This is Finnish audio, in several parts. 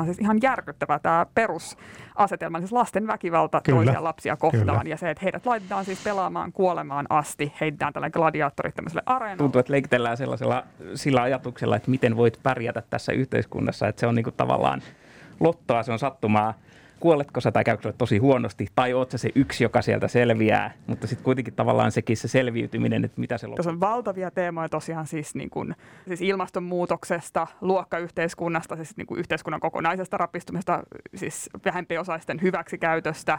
On siis ihan järkyttävä tämä perusasetelma, siis lasten väkivalta Kyllä. toisia lapsia kohtaan Kyllä. ja se, että heidät laitetaan siis pelaamaan kuolemaan asti, heitetään tällä gladiaattorit tämmöiselle areenalle. Tuntuu, että leikitellään sellaisella sillä ajatuksella, että miten voit pärjätä tässä yhteiskunnassa, että se on niinku tavallaan lottoa, se on sattumaa. Kuoletko sä tai käykö tosi huonosti, tai oot sä se yksi, joka sieltä selviää, mutta sitten kuitenkin tavallaan sekin se selviytyminen, että mitä se loppujen Tässä on valtavia teemoja tosiaan siis, niin kuin, siis ilmastonmuutoksesta, luokkayhteiskunnasta, siis niin kuin yhteiskunnan kokonaisesta rapistumisesta, siis vähempiosaisten hyväksikäytöstä,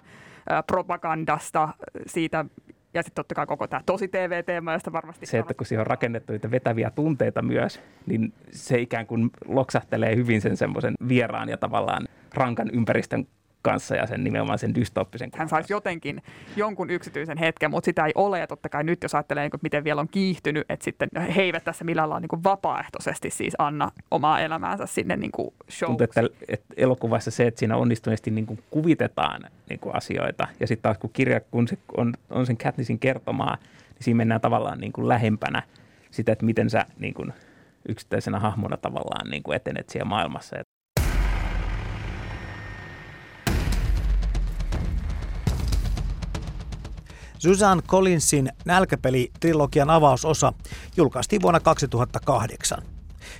propagandasta, siitä ja sitten totta kai koko tämä tosi TV-teema, josta varmasti... se, että kun siihen on rakennettu niitä vetäviä tunteita myös, niin se ikään kuin loksahtelee hyvin sen semmoisen vieraan ja tavallaan rankan ympäristön kanssa ja sen nimenomaan sen dystooppisen hän saisi jotenkin jonkun yksityisen hetken, mutta sitä ei ole. Ja totta kai nyt, jos ajattelee, niin kuin, miten vielä on kiihtynyt, että sitten he eivät tässä millään lailla niin kuin vapaaehtoisesti siis anna omaa elämäänsä sinne niin kuin Tuntuu, että, että elokuvassa se, että siinä onnistuneesti niin kuin kuvitetaan niin kuin asioita ja sitten taas kun kirja, kun se on, on sen Katnissin kertomaa, niin siinä mennään tavallaan niin kuin lähempänä sitä, että miten sä niin kuin yksittäisenä hahmona tavallaan niin kuin etenet siellä maailmassa. Ja Suzanne Collinsin Nälkäpeli-trilogian avausosa julkaistiin vuonna 2008.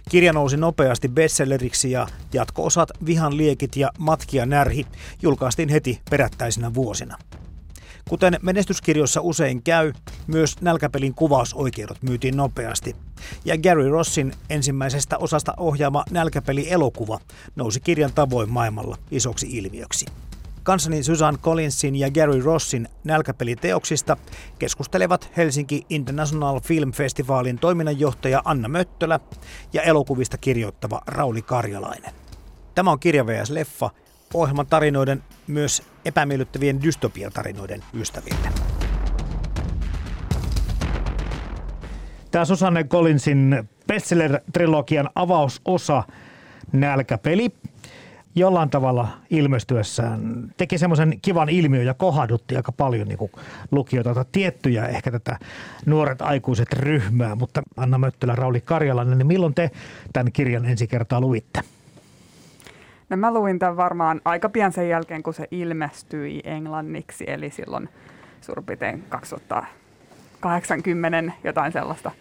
Kirja nousi nopeasti bestselleriksi ja jatko-osat Vihan liekit ja Matkia närhi julkaistiin heti perättäisinä vuosina. Kuten menestyskirjoissa usein käy, myös Nälkäpelin kuvausoikeudet myytiin nopeasti. Ja Gary Rossin ensimmäisestä osasta ohjaama Nälkäpeli-elokuva nousi kirjan tavoin maailmalla isoksi ilmiöksi. Kanssani Susan Collinsin ja Gary Rossin nälkäpeliteoksista keskustelevat Helsinki International Film Festivalin toiminnanjohtaja Anna Möttölä ja elokuvista kirjoittava Rauli Karjalainen. Tämä on Kirja vs. Leffa, ohjelman tarinoiden myös epämiellyttävien dystopiatarinoiden ystäville. Tämä Susanne Collinsin bestseller-trilogian avausosa Nälkäpeli jollain tavalla ilmestyessään teki semmoisen kivan ilmiön ja kohdutti aika paljon niin kuin lukijoita, tiettyjä ehkä tätä nuoret aikuiset ryhmää, mutta Anna Möttölä, Rauli Karjalainen, niin milloin te tämän kirjan ensi kertaa luitte? No mä luin tämän varmaan aika pian sen jälkeen, kun se ilmestyi englanniksi, eli silloin suurin piirtein 2080 jotain sellaista.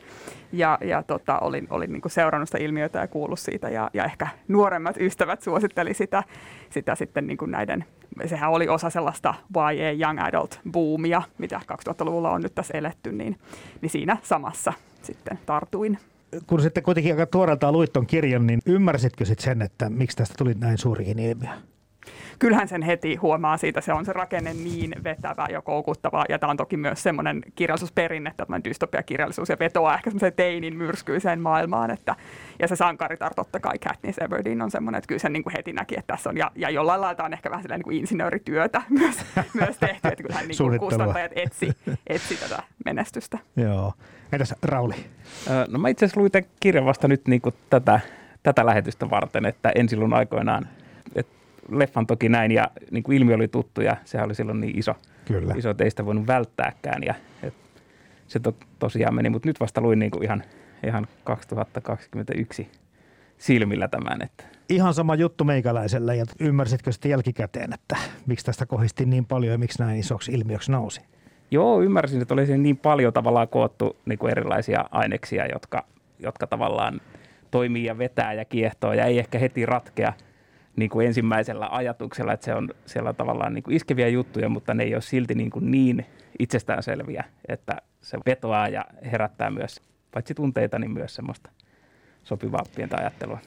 Ja, ja tota, olin, olin niin seurannut sitä ilmiötä ja kuullut siitä, ja, ja ehkä nuoremmat ystävät suositteli sitä, sitä sitten niin kuin näiden, sehän oli osa sellaista YA Young Adult boomia, mitä 2000-luvulla on nyt tässä eletty, niin, niin siinä samassa sitten tartuin. Kun sitten kuitenkin aika tuoreeltaan luit ton kirjan, niin ymmärsitkö sitten sen, että miksi tästä tuli näin suurikin ilmiö? Kyllähän sen heti huomaa siitä, se on se rakenne niin vetävä ja koukuttava, ja tämä on toki myös semmoinen kirjallisuusperinne, tämmöinen dystopiakirjallisuus, ja vetoaa ehkä semmoiseen teinin myrskyiseen maailmaan, että, ja se sankaritar totta kai Katniss Everdeen on semmoinen, että kyllä sen niin kuin heti näki, että tässä on, ja, ja jollain lailla tämä on ehkä vähän sellainen niin kuin insinöörityötä myös, myös tehty, että kyllähän niin kuin kustantajat etsi, etsi tätä menestystä. Joo. Entäs Rauli? No mä itse asiassa luin tämän kirjan vasta nyt niin kuin tätä, tätä lähetystä varten, että en silloin aikoinaan, leffan toki näin ja niin kuin ilmiö oli tuttu ja sehän oli silloin niin iso, Kyllä. iso että ei sitä voinut välttääkään ja et se to, tosiaan meni, mutta nyt vasta luin niin kuin ihan, ihan 2021 silmillä tämän, että Ihan sama juttu meikäläisellä ja ymmärsitkö sitten jälkikäteen, että miksi tästä kohisti niin paljon ja miksi näin isoksi ilmiöksi nousi? Joo, ymmärsin, että oli siinä niin paljon tavallaan koottu niin kuin erilaisia aineksia, jotka, jotka tavallaan toimii ja vetää ja kiehtoo ja ei ehkä heti ratkea niin kuin ensimmäisellä ajatuksella, että se on siellä tavallaan niin kuin iskeviä juttuja, mutta ne ei ole silti niin, kuin niin itsestäänselviä, että se vetoaa ja herättää myös paitsi tunteita, niin myös semmoista sopivaa pientä ajattelua.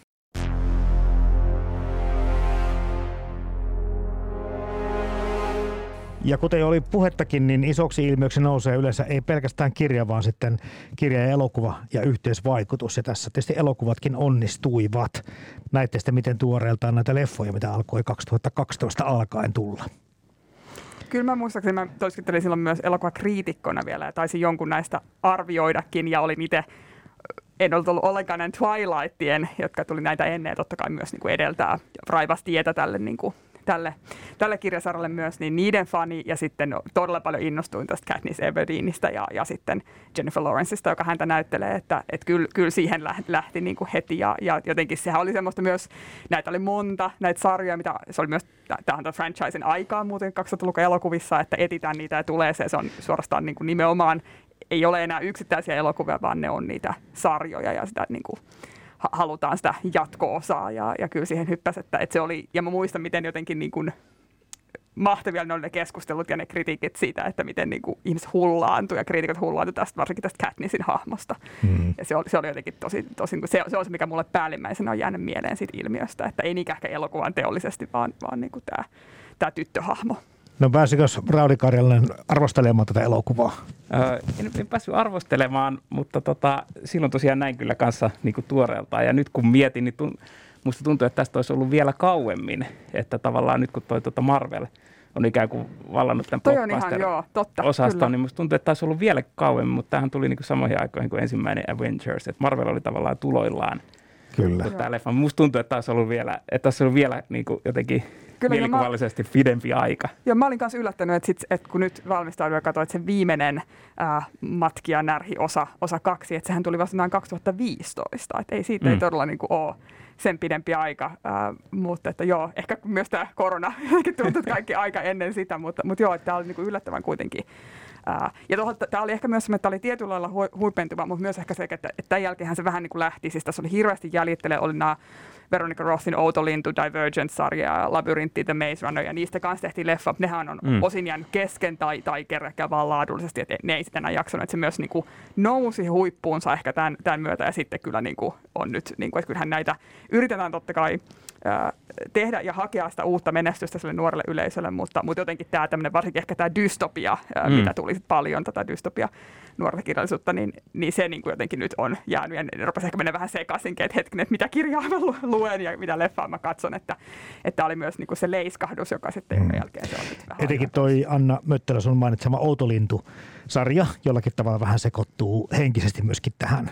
Ja kuten oli puhettakin, niin isoksi ilmiöksi nousee yleensä ei pelkästään kirja, vaan sitten kirja ja elokuva ja yhteisvaikutus. Ja tässä tietysti elokuvatkin onnistuivat. Näitte sitten miten tuoreeltaan näitä leffoja, mitä alkoi 2012 alkaen tulla. Kyllä mä muistaakseni, mä työskentelin silloin myös elokuvakriitikkona vielä ja taisin jonkun näistä arvioidakin ja oli itse en ollut ollut ollenkaan näin Twilightien, jotka tuli näitä ennen totta kai myös niin kuin edeltää raivasti tietä tälle niin kuin tälle, tälle kirjasarjalle myös, niin niiden fani ja sitten todella paljon innostuin tästä Katniss Everdeenistä ja, ja sitten Jennifer Lawrenceista, joka häntä näyttelee, että, että kyllä, kyllä siihen lähti niin kuin heti ja, ja jotenkin sehän oli semmoista myös, näitä oli monta, näitä sarjoja, mitä se oli myös, tähän on franchisen aikaa muuten 2000-luvun elokuvissa, että etitään niitä ja tulee se, se on suorastaan niin kuin nimenomaan ei ole enää yksittäisiä elokuvia, vaan ne on niitä sarjoja ja sitä niin kuin, halutaan sitä jatko-osaa ja, ja kyllä siihen hyppäsi, että, että se oli, ja mä muistan miten jotenkin niin kuin, mahtavia ne oli ne keskustelut ja ne kritiikit siitä, että miten niin kuin ihmiset hullaantui ja kriitikot hullaantui tästä, varsinkin tästä Katnissin hahmosta. Mm. Ja se oli, se oli jotenkin tosi, tosi niin se, se on se, mikä mulle päällimmäisenä on jäänyt mieleen siitä ilmiöstä, että ei niinkään elokuvan teollisesti, vaan, vaan niin kuin tämä, tämä tyttöhahmo. No pääsikö Rauli Karjalainen arvostelemaan tätä elokuvaa? Öö, en, en päässyt arvostelemaan, mutta tota, silloin tosiaan näin kyllä kanssa niin kuin tuoreeltaan. Ja nyt kun mietin, niin tun, musta tuntuu, että tästä olisi ollut vielä kauemmin. Että tavallaan nyt kun toi tota Marvel on ikään kuin vallannut tämän toi on ihan, joo, totta, osaston, kyllä. niin musta tuntuu, että taisi ollut vielä kauemmin, mutta tähän tuli niin kuin samoihin aikoihin kuin ensimmäinen Avengers. Että Marvel oli tavallaan tuloillaan. Kyllä. Tämä leffa. Musta tuntuu, että taisi ollut vielä, että taisi ollut vielä niin kuin jotenkin Kyllä, mielikuvallisesti mä, pidempi aika. Joo, mä olin kanssa yllättänyt, että, sit, että kun nyt valmistauduin ja katsoin, että se viimeinen äh, matkia närhi osa, osa kaksi, että sehän tuli vasta noin 2015, että ei siitä mm. ei todella niin kuin, ole sen pidempi aika, äh, mutta että joo, ehkä myös tämä korona tuntuu, että kaikki aika ennen sitä, mutta, mutta joo, että tämä oli niin kuin yllättävän kuitenkin Ää, ja tämä oli ehkä myös että tämä oli tietyllä lailla huipentuva, mutta myös ehkä se, että, että tämän jälkeen se vähän niin kuin lähti. Siis tässä oli hirveästi jäljittelee, oli nämä Veronica Rothin Outo Lintu, Divergent-sarja, Labyrinthi, The Maze Runner, ja niistä kanssa tehtiin leffa. Nehän on mm. osin jäänyt kesken tai, tai kerrekään vaan laadullisesti, että ne ei sitten enää jaksanut. Että se myös niin kuin nousi huippuunsa ehkä tämän, tämän myötä, ja sitten kyllä niin kuin on nyt, niin kuin, että kyllähän näitä yritetään totta kai tehdä ja hakea sitä uutta menestystä sille nuorelle yleisölle, mutta, mutta jotenkin tämä tämmöinen, varsinkin ehkä tämä dystopia, mm. mitä tuli paljon tätä dystopia nuorta kirjallisuutta, niin, niin se niin kuin jotenkin nyt on jäänyt ja rupesi ehkä mennä vähän sekaisin, että hetken, että mitä kirjaa mä luen ja mitä leffaa mä katson, että, että oli myös niin kuin se leiskahdus, joka sitten mm. jälkeen se on nyt vähän Etenkin toi Anna Möttälä sun mainitsema Outolintu-sarja jollakin tavalla vähän sekoittuu henkisesti myöskin tähän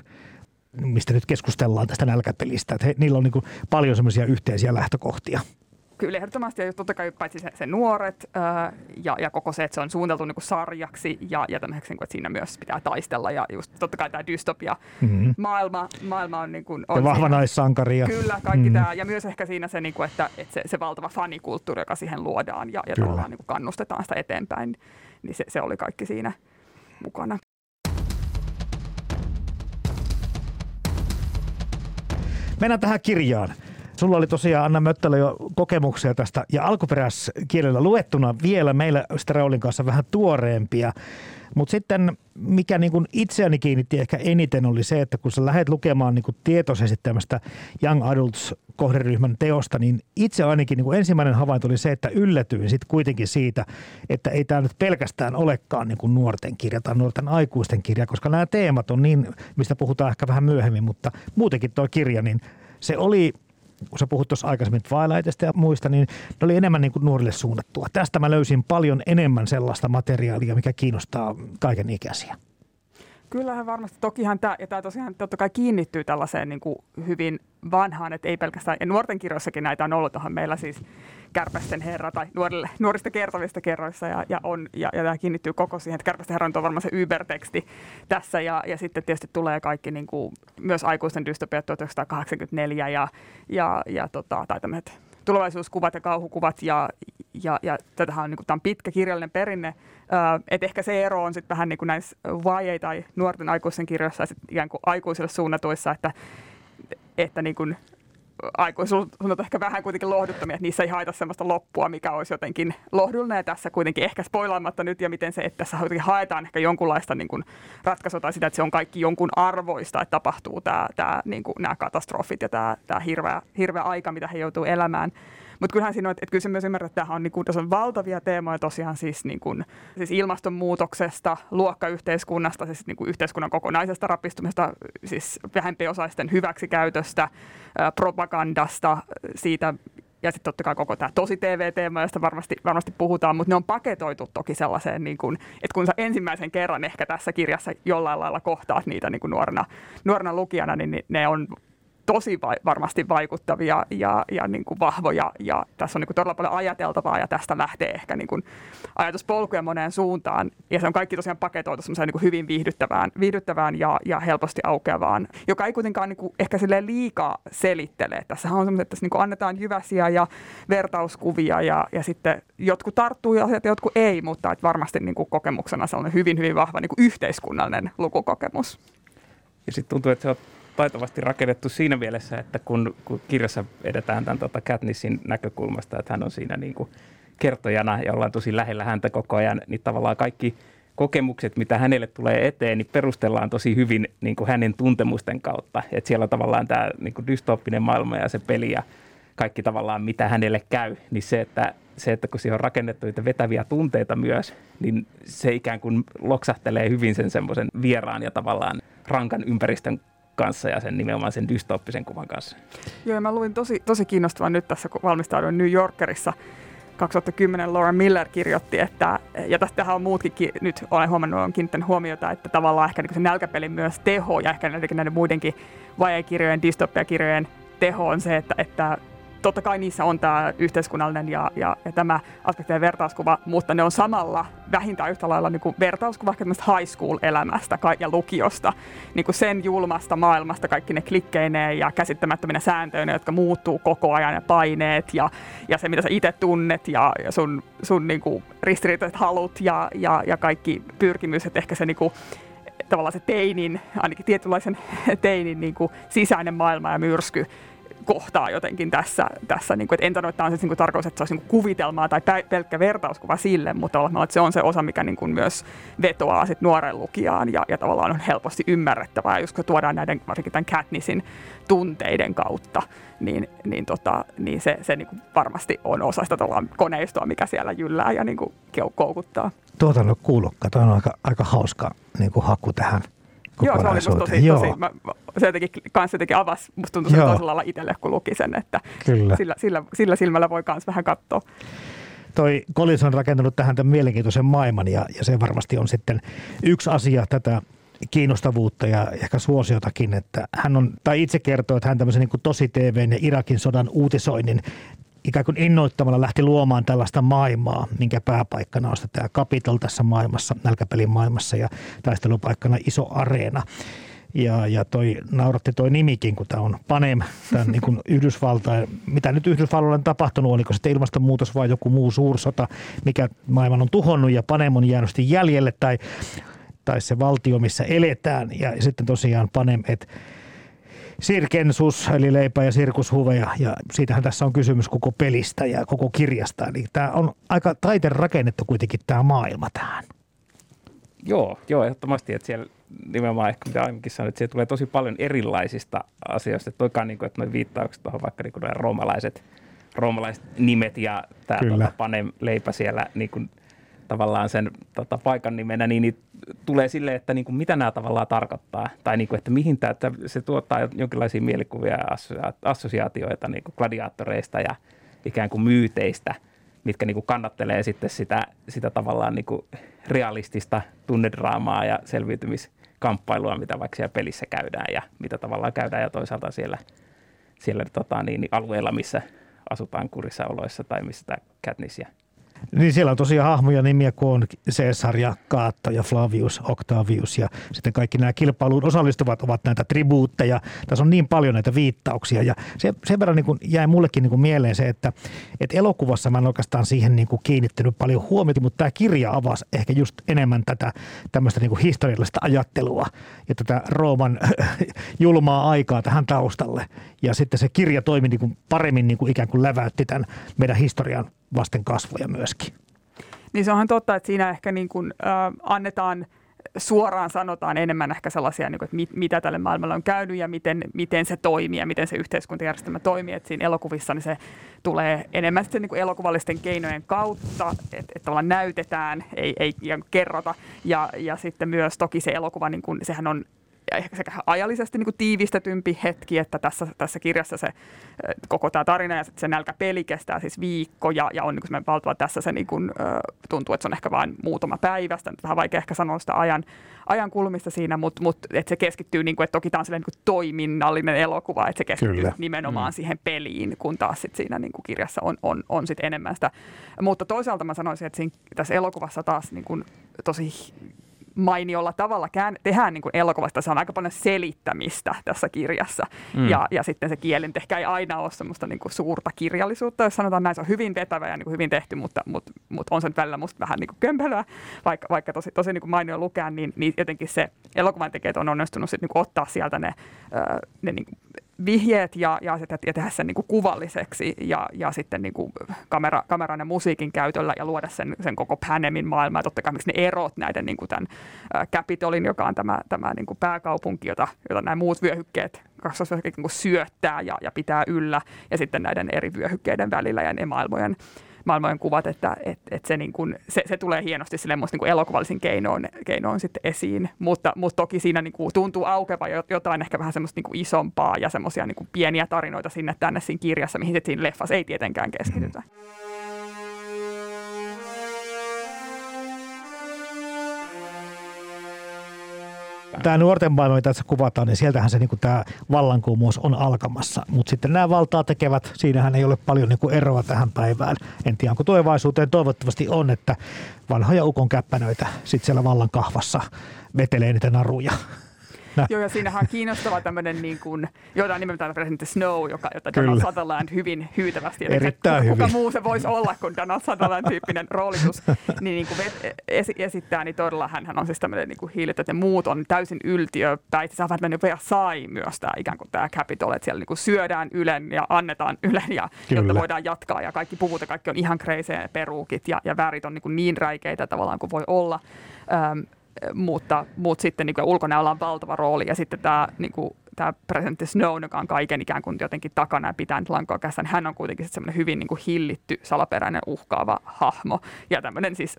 mistä nyt keskustellaan tästä nälkäpelistä. Että he, niillä on niin kuin paljon semmoisia yhteisiä lähtökohtia. Kyllä ehdottomasti, ja totta kai paitsi se, se nuoret ää, ja, ja koko se, että se on suunniteltu niin kuin sarjaksi ja, ja tämmöiseksi, niin että siinä myös pitää taistella ja just totta kai tämä dystopia mm-hmm. maailma, maailma on niin kuin, on ja vahva naissankari. Kyllä, kaikki mm-hmm. tämä ja myös ehkä siinä se, niin kuin, että, että se, se valtava fanikulttuuri, joka siihen luodaan ja, ja tavallaan niin kuin kannustetaan sitä eteenpäin, niin se, se oli kaikki siinä mukana. Mennään tähän kirjaan. Sulla oli tosiaan Anna Möttälä jo kokemuksia tästä ja alkuperäiskielellä luettuna vielä meillä Straulin kanssa vähän tuoreempia. Mutta sitten mikä niin kuin itseäni kiinnitti ehkä eniten oli se, että kun sä lähdet lukemaan niin tietoisesti tämmöistä Young Adults kohderyhmän teosta, niin itse ainakin niin ensimmäinen havainto oli se, että yllätyin sitten kuitenkin siitä, että ei tämä nyt pelkästään olekaan niin nuorten kirja tai nuorten aikuisten kirja, koska nämä teemat on niin, mistä puhutaan ehkä vähän myöhemmin, mutta muutenkin tuo kirja, niin se oli kun sä puhut tuossa aikaisemmin Twilightista ja muista, niin ne oli enemmän niin kuin nuorille suunnattua. Tästä mä löysin paljon enemmän sellaista materiaalia, mikä kiinnostaa kaiken ikäisiä. Kyllähän varmasti. Tokihan tämä, ja tämä tosiaan totta kai kiinnittyy tällaiseen niin kuin hyvin vanhaan, että ei pelkästään, ja nuorten kirjoissakin näitä on ollut tuohon meillä siis Kärpästen herra tai nuorille, nuorista kertovista kerroissa, ja, ja, on, ja, ja tämä kiinnittyy koko siihen, että Kärpästen herra on varmaan se Uber-teksti tässä, ja, ja sitten tietysti tulee kaikki niin kuin, myös aikuisten dystopiat 1984, ja, ja, ja tota, tai tämmöiset tulevaisuuskuvat ja kauhukuvat, ja, ja, ja tätähän on, niin kuin, tämä on pitkä kirjallinen perinne, että ehkä se ero on sitten vähän niin kuin näissä YA- tai nuorten aikuisten kirjoissa ja ikään kuin aikuisille suunnatuissa, että, että niin kuin aikuisuudet ehkä vähän kuitenkin lohduttomia, että niissä ei haeta sellaista loppua, mikä olisi jotenkin lohdullinen. Ja tässä kuitenkin ehkä spoilaamatta nyt ja miten se, että tässä haetaan ehkä jonkunlaista niin kuin ratkaisua tai sitä, että se on kaikki jonkun arvoista, että tapahtuu tämä, tämä, niin kuin, nämä katastrofit ja tämä, tämä hirveä, hirveä aika, mitä he joutuu elämään. Mutta kyllähän siinä on, että, että kyllä se myös ymmärtää, että tämähän on, niin kuin, on valtavia teemoja tosiaan siis, niin kuin, siis ilmastonmuutoksesta, luokkayhteiskunnasta, siis niin kuin yhteiskunnan kokonaisesta rapistumista, siis vähempiosaisten hyväksikäytöstä, propagandasta, siitä, ja sitten totta kai koko tämä tosi TV-teema, josta varmasti, varmasti puhutaan, mutta ne on paketoitu toki sellaiseen, niin kuin, että kun sä ensimmäisen kerran ehkä tässä kirjassa jollain lailla kohtaat niitä niin nuorena, nuorena lukijana, niin ne on tosi vai, varmasti vaikuttavia ja, ja niin kuin vahvoja ja tässä on niin kuin todella paljon ajateltavaa ja tästä lähtee ehkä niin kuin ajatuspolkuja moneen suuntaan ja se on kaikki tosiaan paketoitu niin kuin hyvin viihdyttävään, viihdyttävään ja, ja helposti aukeavaan, joka ei kuitenkaan niin kuin ehkä liikaa selittele. Tässä on semmoiset, että tässä niin kuin annetaan jyväsiä ja vertauskuvia ja, ja sitten jotkut tarttuu ja jotkut ei, mutta että varmasti niin kuin kokemuksena se on hyvin, hyvin vahva niin kuin yhteiskunnallinen lukukokemus. Ja sitten tuntuu, että se on taitavasti rakennettu siinä mielessä, että kun, kun kirjassa edetään tämän tota Katnissin näkökulmasta, että hän on siinä niin kuin kertojana ja ollaan tosi lähellä häntä koko ajan, niin tavallaan kaikki kokemukset, mitä hänelle tulee eteen, niin perustellaan tosi hyvin niin kuin hänen tuntemusten kautta. Että siellä on tavallaan tämä niin kuin dystooppinen maailma ja se peli ja kaikki tavallaan, mitä hänelle käy, niin se, että, se, että kun siihen on rakennettu niitä vetäviä tunteita myös, niin se ikään kuin loksahtelee hyvin sen semmoisen vieraan ja tavallaan rankan ympäristön kanssa ja sen nimenomaan sen dystooppisen kuvan kanssa. Joo, ja mä luin tosi, tosi kiinnostavan nyt tässä, kun valmistauduin New Yorkerissa 2010 Laura Miller kirjoitti, että, ja tästähän on muutkin, nyt olen huomannut, on kiinnittänyt huomiota, että tavallaan ehkä niin se nälkäpelin myös teho, ja ehkä näiden muidenkin vajeekirjojen, dystopiakirjojen teho on se, että, että totta kai niissä on tämä yhteiskunnallinen ja, ja, ja tämä aspektien vertauskuva, mutta ne on samalla vähintään yhtä lailla niin kuin vertauskuva high school-elämästä ja lukiosta, niin kuin sen julmasta maailmasta, kaikki ne klikkeineen ja käsittämättöminä sääntöinä, jotka muuttuu koko ajan ja paineet ja, ja se, mitä sä itse tunnet ja, ja sun, sun niin kuin ristiriitaiset halut ja, ja, ja kaikki pyrkimykset, ehkä se niin kuin, tavallaan se teinin, ainakin tietynlaisen teinin niin kuin sisäinen maailma ja myrsky, kohtaa jotenkin tässä, tässä niin kuin, että en sano, että tämä on siis, niin tarkoitus, että se olisi niin kuvitelmaa tai pelkkä vertauskuva sille, mutta että se on se osa, mikä niin kuin, myös vetoaa sit nuoren lukijaan ja, ja tavallaan on helposti ymmärrettävää, jos kun tuodaan näiden varsinkin tämän Katnissin tunteiden kautta, niin, niin, tota, niin se, se niin kuin varmasti on osa sitä koneistoa, mikä siellä jyllää ja niin kuin, koukuttaa. Tuota on kuullutkaan, tuo on aika, aika hauska niin kuin haku tähän Joo, se oli musta tosi, Joo. tosi mä, se jotenkin, kanssa jotenkin avasi, musta tuntui se toisella lailla itselle, kun luki sen, että Kyllä. Sillä, sillä, sillä silmällä voi myös vähän katsoa. Toi Collins on rakentanut tähän tämän mielenkiintoisen maailman ja, ja se varmasti on sitten yksi asia tätä kiinnostavuutta ja ehkä suosiotakin, että hän on, tai itse kertoo, että hän tämmöisen niin kuin tosi TVn ja Irakin sodan uutisoinnin ikään kuin innoittamalla lähti luomaan tällaista maailmaa, minkä pääpaikkana on tämä Capitol tässä maailmassa, nälkäpelin maailmassa ja taistelupaikkana iso areena. Ja, ja toi, nauratti toi nimikin, kun tämä on Panem, tämän niin kuin Yhdysvaltain, mitä nyt Yhdysvalloilla on tapahtunut, oliko sitten ilmastonmuutos vai joku muu suursota, mikä maailman on tuhonnut ja Panem on jäänyt jäljelle tai, tai se valtio, missä eletään. Ja sitten tosiaan Panem, että sirkensus, eli leipä ja sirkushuveja, ja siitähän tässä on kysymys koko pelistä ja koko kirjasta. Eli tämä on aika taiten rakennettu kuitenkin tämä maailma tähän. Joo, joo, ehdottomasti, että siellä nimenomaan ehkä mitä aiemminkin sanoin, että siellä tulee tosi paljon erilaisista asioista. Että toikaan niin kuin, että noin viittaukset tuohon vaikka niin kuin roomalaiset, roomalaiset nimet ja tämä tuota, panem leipä siellä niin kuin, tavallaan sen tota, paikan nimenä, niin, niin tulee silleen, että niin kuin, mitä nämä tavallaan tarkoittaa. Tai niin kuin, että mihin tämä, että se tuottaa jonkinlaisia mielikuvia ja assosiaatioita niin kuin gladiaattoreista ja ikään kuin myyteistä, mitkä niin kuin kannattelee sitten sitä, sitä tavallaan niin kuin realistista tunnedraamaa ja selviytymiskamppailua, mitä vaikka siellä pelissä käydään ja mitä tavallaan käydään ja toisaalta siellä, siellä tota, niin, niin alueella, missä asutaan kurissa oloissa tai missä tämä Katniss ja niin siellä on tosiaan hahmoja nimiä kuin on Caesar ja Kaatta ja Flavius, Octavius ja sitten kaikki nämä kilpailuun osallistuvat ovat näitä tribuutteja. Tässä on niin paljon näitä viittauksia ja se, sen verran niin kuin jäi mullekin niin kuin mieleen se, että, että elokuvassa mä en oikeastaan siihen niin kuin kiinnittänyt paljon huomiota, mutta tämä kirja avasi ehkä just enemmän tätä tämmöistä niin kuin historiallista ajattelua ja tätä Rooman julmaa aikaa tähän taustalle. Ja sitten se kirja toimi niin kuin paremmin niin kuin ikään kuin läväytti tämän meidän historian vasten kasvoja myöskin. Niin se onhan totta, että siinä ehkä niin kuin, äh, annetaan suoraan sanotaan enemmän ehkä sellaisia, niin kuin, että mit, mitä tälle maailmalle on käynyt ja miten, miten se toimii ja miten se yhteiskuntajärjestelmä toimii. Että siinä elokuvissa niin se tulee enemmän sitten niin kuin elokuvallisten keinojen kautta, että, että tavallaan näytetään, ei, ei kerrota. Ja, ja sitten myös toki se elokuva, niin kuin, sehän on ja ehkä sekä ajallisesti niin kuin tiivistetympi hetki, että tässä, tässä kirjassa se koko tämä tarina ja se nälkäpeli kestää siis viikko ja, ja on niin kuin valtava tässä se niin kuin, tuntuu, että se on ehkä vain muutama päivä, sitä vähän vaikea ehkä sanoa sitä ajan, ajan kulmista siinä, mutta, mutta että se keskittyy, niin kuin, että toki tämä on niin kuin toiminnallinen elokuva, että se keskittyy Kyllä. nimenomaan mm. siihen peliin, kun taas sit siinä niin kuin kirjassa on, on, on sit enemmän sitä. Mutta toisaalta mä sanoisin, että siinä, tässä elokuvassa taas niin kuin, tosi mainiolla tavalla kään, tehdään niin kuin elokuvasta. Se on aika paljon selittämistä tässä kirjassa. Mm. Ja, ja sitten se kielen ehkä ei aina ole semmoista niin kuin suurta kirjallisuutta, jos sanotaan näin. Se on hyvin vetävä ja niin kuin hyvin tehty, mutta, mutta, mutta on se nyt välillä musta vähän niin kuin kömpelöä, vaikka, vaikka tosi, tosi niin kuin mainio lukea, niin, niin jotenkin se elokuvan tekijät on onnistunut sitten niin kuin ottaa sieltä ne, ne niin kuin vihjeet ja, ja, ja tehdä sen niin kuin kuvalliseksi ja, ja sitten niin kuin kamera, kameran ja musiikin käytöllä ja luoda sen, sen koko Panemin maailmaa. Ja totta kai ne erot näiden niin kuin tämän Capitolin, joka on tämä, tämä niin kuin pääkaupunki, jota, jota nämä muut vyöhykkeet niin kuin syöttää ja, ja pitää yllä ja sitten näiden eri vyöhykkeiden välillä ja ne maailmojen maailmojen kuvat, että et, et se, niin kun, se, se, tulee hienosti sille niin kuin elokuvallisin keinoin, keinoin sitten esiin, mutta, mutta toki siinä niin kuin tuntuu aukeva jotain ehkä vähän semmoista niin kuin isompaa ja semmoisia niin pieniä tarinoita sinne tänne siinä kirjassa, mihin siinä leffassa ei tietenkään keskitytä. Mm. Tämä nuorten maailma, mitä tässä kuvataan, niin sieltähän se niin tämä vallankumous on alkamassa. Mutta sitten nämä valtaa tekevät, siinähän ei ole paljon niin kuin eroa tähän päivään. En tiedä, onko tulevaisuuteen toivottavasti on, että vanhoja ukon käppänöitä sitten siellä vallan kahvassa vetelee niitä naruja. Joo, ja siinähän on kiinnostava tämmöinen, niin kuin, jota nimeltään presidentti Snow, joka, jota Donald Sutherland hyvin hyytävästi. Erittäin se, hyvin. Kuka muu se voisi olla kuin Donald Sutherland-tyyppinen roolitus, niin, niin kuin esi- esittää, niin todella hän on siis tämmöinen niin kuin hiilit, että muut on täysin yltiöpäin. Se on vähän tämmöinen sai myös tämä ikään kuin tämä Capitol, että siellä niin kuin syödään Ylen ja annetaan Ylen, ja, jotta voidaan jatkaa, ja kaikki puvut ja kaikki on ihan kreisejä peruukit, ja, ja värit on niin, kuin niin räikeitä tavallaan kuin voi olla. Öm, mutta, mutta sitten niin ulkonäöllä on valtava rooli ja sitten tämä, niin kuin, tämä presidentti Snow, joka on kaiken ikään kuin jotenkin takana ja pitää lankoa kässä, niin hän on kuitenkin semmoinen hyvin niin kuin hillitty, salaperäinen, uhkaava hahmo ja tämmöinen siis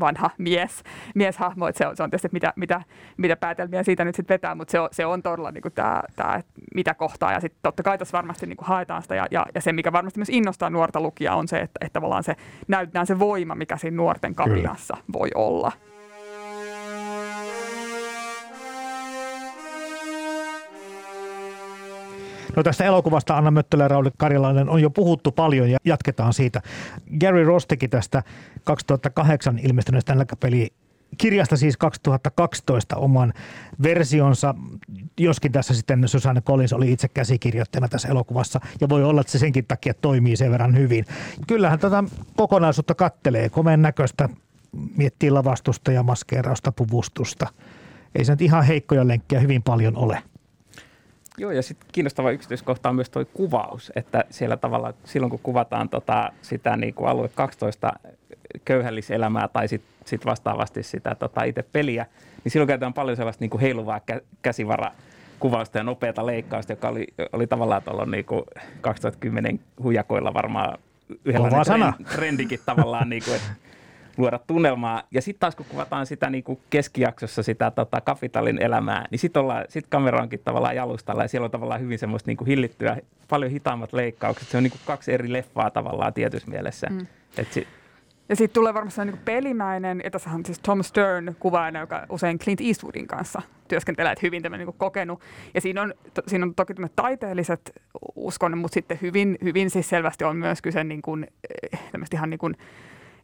vanha mies, mieshahmo, että se on, se on tietysti mitä, mitä, mitä päätelmiä siitä nyt sitten vetää, mutta se on, se on todella niin kuin tämä, tämä, mitä kohtaa ja sitten totta kai tässä varmasti niin kuin haetaan sitä ja, ja, ja, se, mikä varmasti myös innostaa nuorta lukijaa on se, että, että tavallaan se näytetään se voima, mikä siinä nuorten kapinassa Kyllä. voi olla. No tästä elokuvasta Anna Möttölä ja Rauli Karilainen on jo puhuttu paljon ja jatketaan siitä. Gary Ross teki tästä 2008 ilmestyneestä nälkäpeli kirjasta siis 2012 oman versionsa, joskin tässä sitten Susanne Collins oli itse käsikirjoittajana tässä elokuvassa, ja voi olla, että se senkin takia toimii sen verran hyvin. Kyllähän tätä kokonaisuutta kattelee, komeen näköistä, miettii lavastusta ja maskeerausta, puvustusta. Ei se nyt ihan heikkoja lenkkejä hyvin paljon ole. Joo, ja sitten kiinnostava yksityiskohta on myös tuo kuvaus, että siellä tavalla silloin kun kuvataan tota, sitä niin kuin alue 12 köyhälliselämää tai sitten sit vastaavasti sitä tota, itse peliä, niin silloin käytetään paljon sellaista niin kuin heiluvaa kä- käsivarakuvausta ja nopeata leikkausta, joka oli, oli tavallaan tuolla niin kuin 2010 hujakoilla varmaan yhdenlainen trend, trendikin tavallaan, niin kuin, että luoda tunnelmaa. Ja sitten taas kun kuvataan sitä niin kuin keskijaksossa sitä tota, kapitalin elämää, niin sitten sit kamera onkin tavallaan jalustalla ja siellä on tavallaan hyvin semmoista niin kuin hillittyä, paljon hitaammat leikkaukset. Se on niin kuin kaksi eri leffaa tavallaan tietyssä mielessä. Mm. Et si- ja sitten tulee varmasti niin pelimäinen, ja tässä on siis Tom Stern kuvaajana, joka usein Clint Eastwoodin kanssa työskentelee, että hyvin tämmöinen niin kokenut. Ja siinä on, to, siinä on toki taiteelliset uskon, mutta sitten hyvin, hyvin siis selvästi on myös kyse niin kuin, eh, ihan niin kuin,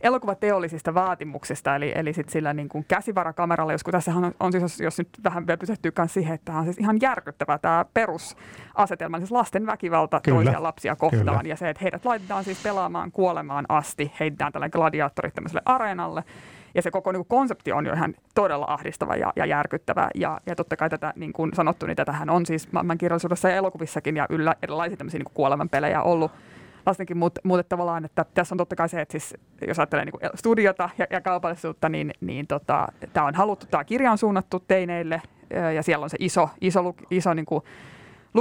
elokuvateollisista vaatimuksista, eli, eli sit sillä niin kuin käsivarakameralla, jos tässä on, on siis, jos nyt vähän vielä pysähtyy siihen, että tämä on siis ihan järkyttävä tämä perusasetelma, siis lasten väkivalta Kyllä. toisia lapsia kohtaan, Kyllä. ja se, että heidät laitetaan siis pelaamaan kuolemaan asti, heitetään tällä gladiaattorit tämmöiselle areenalle, ja se koko niin kuin, konsepti on jo ihan todella ahdistava ja, ja järkyttävä. Ja, ja totta kai tätä, niin kuin sanottu, niin tätähän on siis maailmankirjallisuudessa ja elokuvissakin ja yllä erilaisia tämmöisiä niin kuolemanpelejä ollut lastenkin, mutta, mutta tavallaan, että tässä on totta kai se, että siis, jos ajattelee niin studiota ja, ja kaupallisuutta, niin, niin tota, tämä on haluttu, tämä kirja on suunnattu teineille ja siellä on se iso, iso, iso niin kuin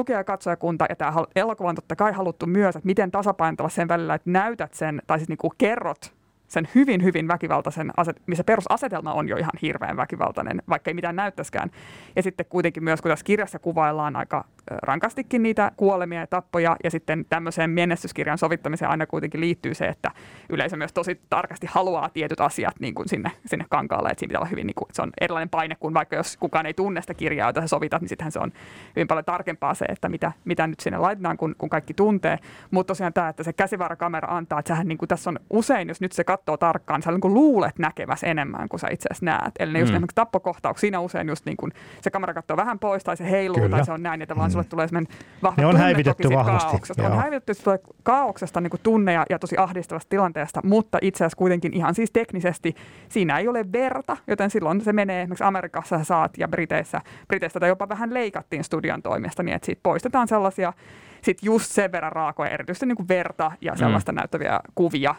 ja katsojakunta, ja tämä elokuva on totta kai haluttu myös, että miten tasapainotella sen välillä, että näytät sen, tai siis niin kuin kerrot sen hyvin, hyvin väkivaltaisen, aset, missä perusasetelma on jo ihan hirveän väkivaltainen, vaikka ei mitään näyttäskään. Ja sitten kuitenkin myös, kun tässä kirjassa kuvaillaan aika rankastikin niitä kuolemia ja tappoja, ja sitten tämmöiseen menestyskirjan sovittamiseen aina kuitenkin liittyy se, että yleisö myös tosi tarkasti haluaa tietyt asiat niin kuin sinne, sinne kankaalle, että siinä pitää olla hyvin, niin kuin, se on erilainen paine kuin vaikka jos kukaan ei tunne sitä kirjaa, jota sä sovitat, niin sittenhän se on hyvin paljon tarkempaa se, että mitä, mitä nyt sinne laitetaan, kun, kun kaikki tuntee. Mutta tosiaan tämä, että se käsivarakamera antaa, että sähän niin kuin tässä on usein, jos nyt se katsoo tarkkaan, sä niin kuin luulet näkeväs enemmän kuin sä itse asiassa näet. Eli ne just mm. esimerkiksi tappokohtauksia, siinä usein just niin kuin se kamera katsoo vähän pois tai se heiluu Kyllä. tai se on näin, että vaan mm sulle tulee sellainen vahva ne on häivitetty vahvasti. Kaauksesta. On häivitetty tulee kaauksesta niin tunne ja, ja tosi ahdistavasta tilanteesta, mutta itse asiassa kuitenkin ihan siis teknisesti siinä ei ole verta, joten silloin se menee esimerkiksi Amerikassa saat ja Briteissä, Briteissä tai jopa vähän leikattiin studion toimesta niin, että siitä poistetaan sellaisia sitten just sen verran raakoja, erityisesti niin kuin verta ja sellaista mm. näyttäviä kuvia,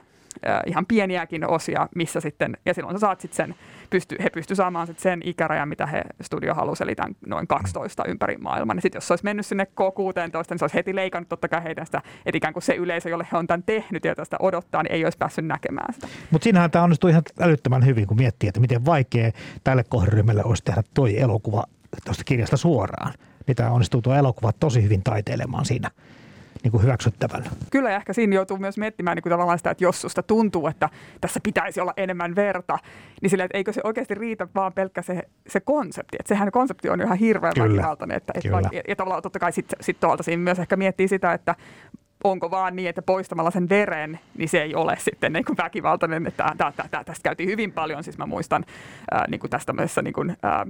ihan pieniäkin osia, missä sitten, ja silloin sä saat sitten sen, pysty, he pysty saamaan sitten sen ikärajan, mitä he studio halusi, eli tämän noin 12 ympäri maailman. Ja sitten jos se olisi mennyt sinne K16, niin se olisi heti leikannut totta kai heidän sitä, että ikään kuin se yleisö, jolle he on tämän tehnyt ja tästä odottaa, niin ei olisi päässyt näkemään sitä. Mutta siinähän tämä onnistui ihan älyttömän hyvin, kun miettii, että miten vaikea tälle kohderyhmälle olisi tehdä toi elokuva tuosta kirjasta suoraan. Niin tämä onnistuu tuo elokuva tosi hyvin taiteilemaan siinä niin kuin hyväksyttävän. Kyllä, ehkä siinä joutuu myös miettimään niin kuin tavallaan sitä, että jos susta tuntuu, että tässä pitäisi olla enemmän verta, niin sillä, että eikö se oikeasti riitä vaan pelkkä se, se konsepti. Että sehän konsepti on ihan hirveän väkivaltainen. Että, että Kyllä. ja, ja tavallaan totta kai sitten sit tuolta siinä myös ehkä miettii sitä, että onko vaan niin, että poistamalla sen veren, niin se ei ole sitten niin kuin väkivaltainen. Että, tästä käytiin hyvin paljon, siis mä muistan ää, niin kuin tästä niin kuin, ää,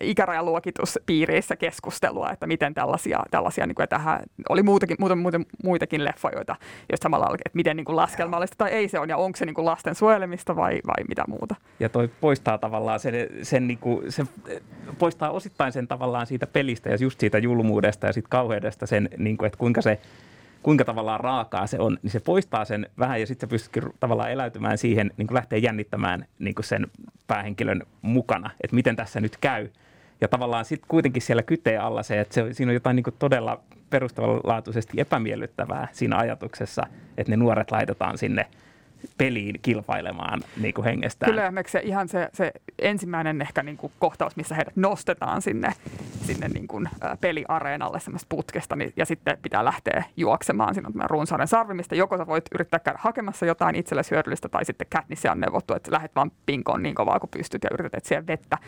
ikärajaluokituspiireissä keskustelua, että miten tällaisia, tällaisia niin kuin, että tähän oli muutakin, muuta, muuta, muitakin leffoja, joita jos samalla että miten niin kuin laskelmallista tai ei se on, ja onko se niin kuin lasten suojelemista vai, vai mitä muuta. Ja toi poistaa tavallaan sen, sen, niin kuin, se poistaa osittain sen tavallaan siitä pelistä ja just siitä julmuudesta ja siitä kauheudesta sen, niin kuin, että kuinka se kuinka tavallaan raakaa se on, niin se poistaa sen vähän ja sitten sä pystytkin tavallaan eläytymään siihen, niin kuin lähtee jännittämään niin kuin sen päähenkilön mukana, että miten tässä nyt käy. Ja tavallaan sitten kuitenkin siellä kyteen alla se, että se, siinä on jotain niin todella perustavanlaatuisesti epämiellyttävää siinä ajatuksessa, että ne nuoret laitetaan sinne peliin kilpailemaan niin kuin hengestään. Kyllä, se ihan se, se ensimmäinen ehkä niin kuin kohtaus, missä heidät nostetaan sinne, sinne niin kuin, peliareenalle semmoista putkesta, niin, ja sitten pitää lähteä juoksemaan. Siinä on tämä runsauden sarvi, mistä joko sä voit yrittää käydä hakemassa jotain itsellesi hyödyllistä, tai sitten Katniss on neuvottu, että lähdet vaan pinkoon niin kovaa kuin pystyt ja yrität etsiä vettä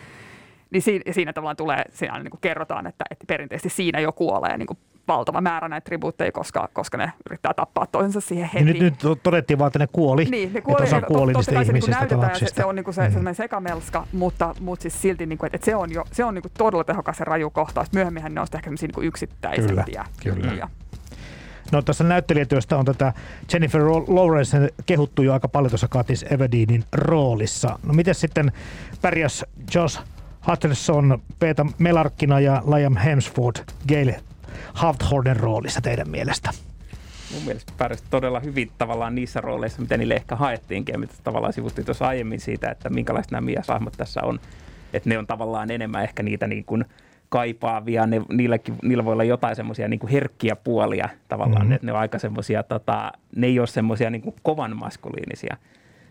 niin siinä, siinä tavallaan tulee, siinä niin kuin kerrotaan, että, että perinteisesti siinä jo kuolee niin kuin valtava määrä näitä tribuutteja, koska, koska ne yrittää tappaa toisensa siihen heti. Niin nyt, nyt todettiin vaan, että ne kuoli. Niin, ne kuoli. Että kuoli niistä se ihmisistä niin lapsista. Se, se on niin kuin se, mm. sellainen sekamelska, mutta, mutta siis silti, niin kuin, että, että se on, jo, se on niin kuin todella tehokas ja raju kohtaus. Myöhemminhän ne on ehkä niin yksittäisempiä. Kyllä, kyllä. No tässä näyttelijätyöstä on tätä Jennifer Lawrence kehuttu jo aika paljon tuossa Katis Everdeenin roolissa. No miten sitten pärjäs Josh Hutcherson, Peeta Melarkkina ja Liam Hemsworth Gail Hawthornen roolissa teidän mielestä? Mun mielestä pärjäsi todella hyvin tavallaan niissä rooleissa, mitä niille ehkä haettiinkin ja mitä tavallaan sivuttiin tuossa aiemmin siitä, että minkälaiset nämä miesahmot tässä on. Että ne on tavallaan enemmän ehkä niitä niin kuin kaipaavia, ne, niilläkin, niillä voi olla jotain semmoisia niin herkkiä puolia tavallaan, mm-hmm. että ne on aika semmoisia, tota, ne ei ole semmoisia niin kovan maskuliinisia –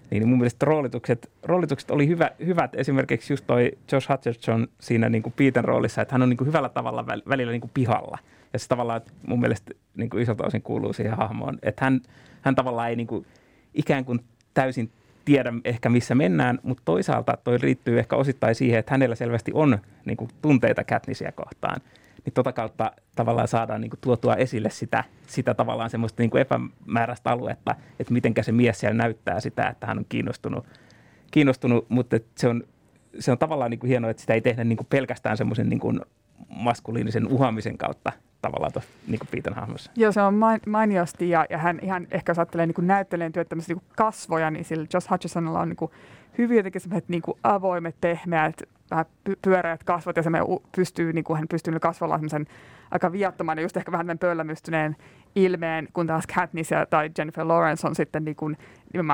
niin mun mielestä roolitukset, roolitukset oli hyvä, hyvät. Esimerkiksi just toi Josh Hutcherson siinä niin kuin Peter roolissa, että hän on niin kuin hyvällä tavalla välillä niin kuin pihalla. Ja se tavallaan mun mielestä niin kuin isolta osin kuuluu siihen hahmoon, että hän, hän tavallaan ei niin kuin ikään kuin täysin tiedä ehkä missä mennään, mutta toisaalta toi liittyy ehkä osittain siihen, että hänellä selvästi on niin kuin tunteita Katnisia kohtaan niin tota kautta tavallaan saadaan niin kuin tuotua esille sitä, sitä tavallaan semmoista niin kuin epämääräistä aluetta, että miten se mies siellä näyttää sitä, että hän on kiinnostunut, kiinnostunut mutta se on, se on tavallaan niin kuin hienoa, että sitä ei tehdä niin kuin pelkästään semmoisen niin kuin maskuliinisen uhaamisen kautta tavallaan tuossa niin Piitan hahmossa. Joo, se on mainiosti ja, ja hän ihan ehkä jos ajattelee niin näyttelijän työttämistä niin kasvoja, niin sillä Josh Hutchersonilla on niin kuin hyvin jotenkin semmoiset niin kuin avoimet, pehmeät, vähän pyöreät kasvot ja se pystyy, niin kuin hän pystyy kasvalla semmoisen aika viattoman ja just ehkä vähän pöllämystyneen ilmeen, kun taas Katniss tai Jennifer Lawrence on sitten niin kuin,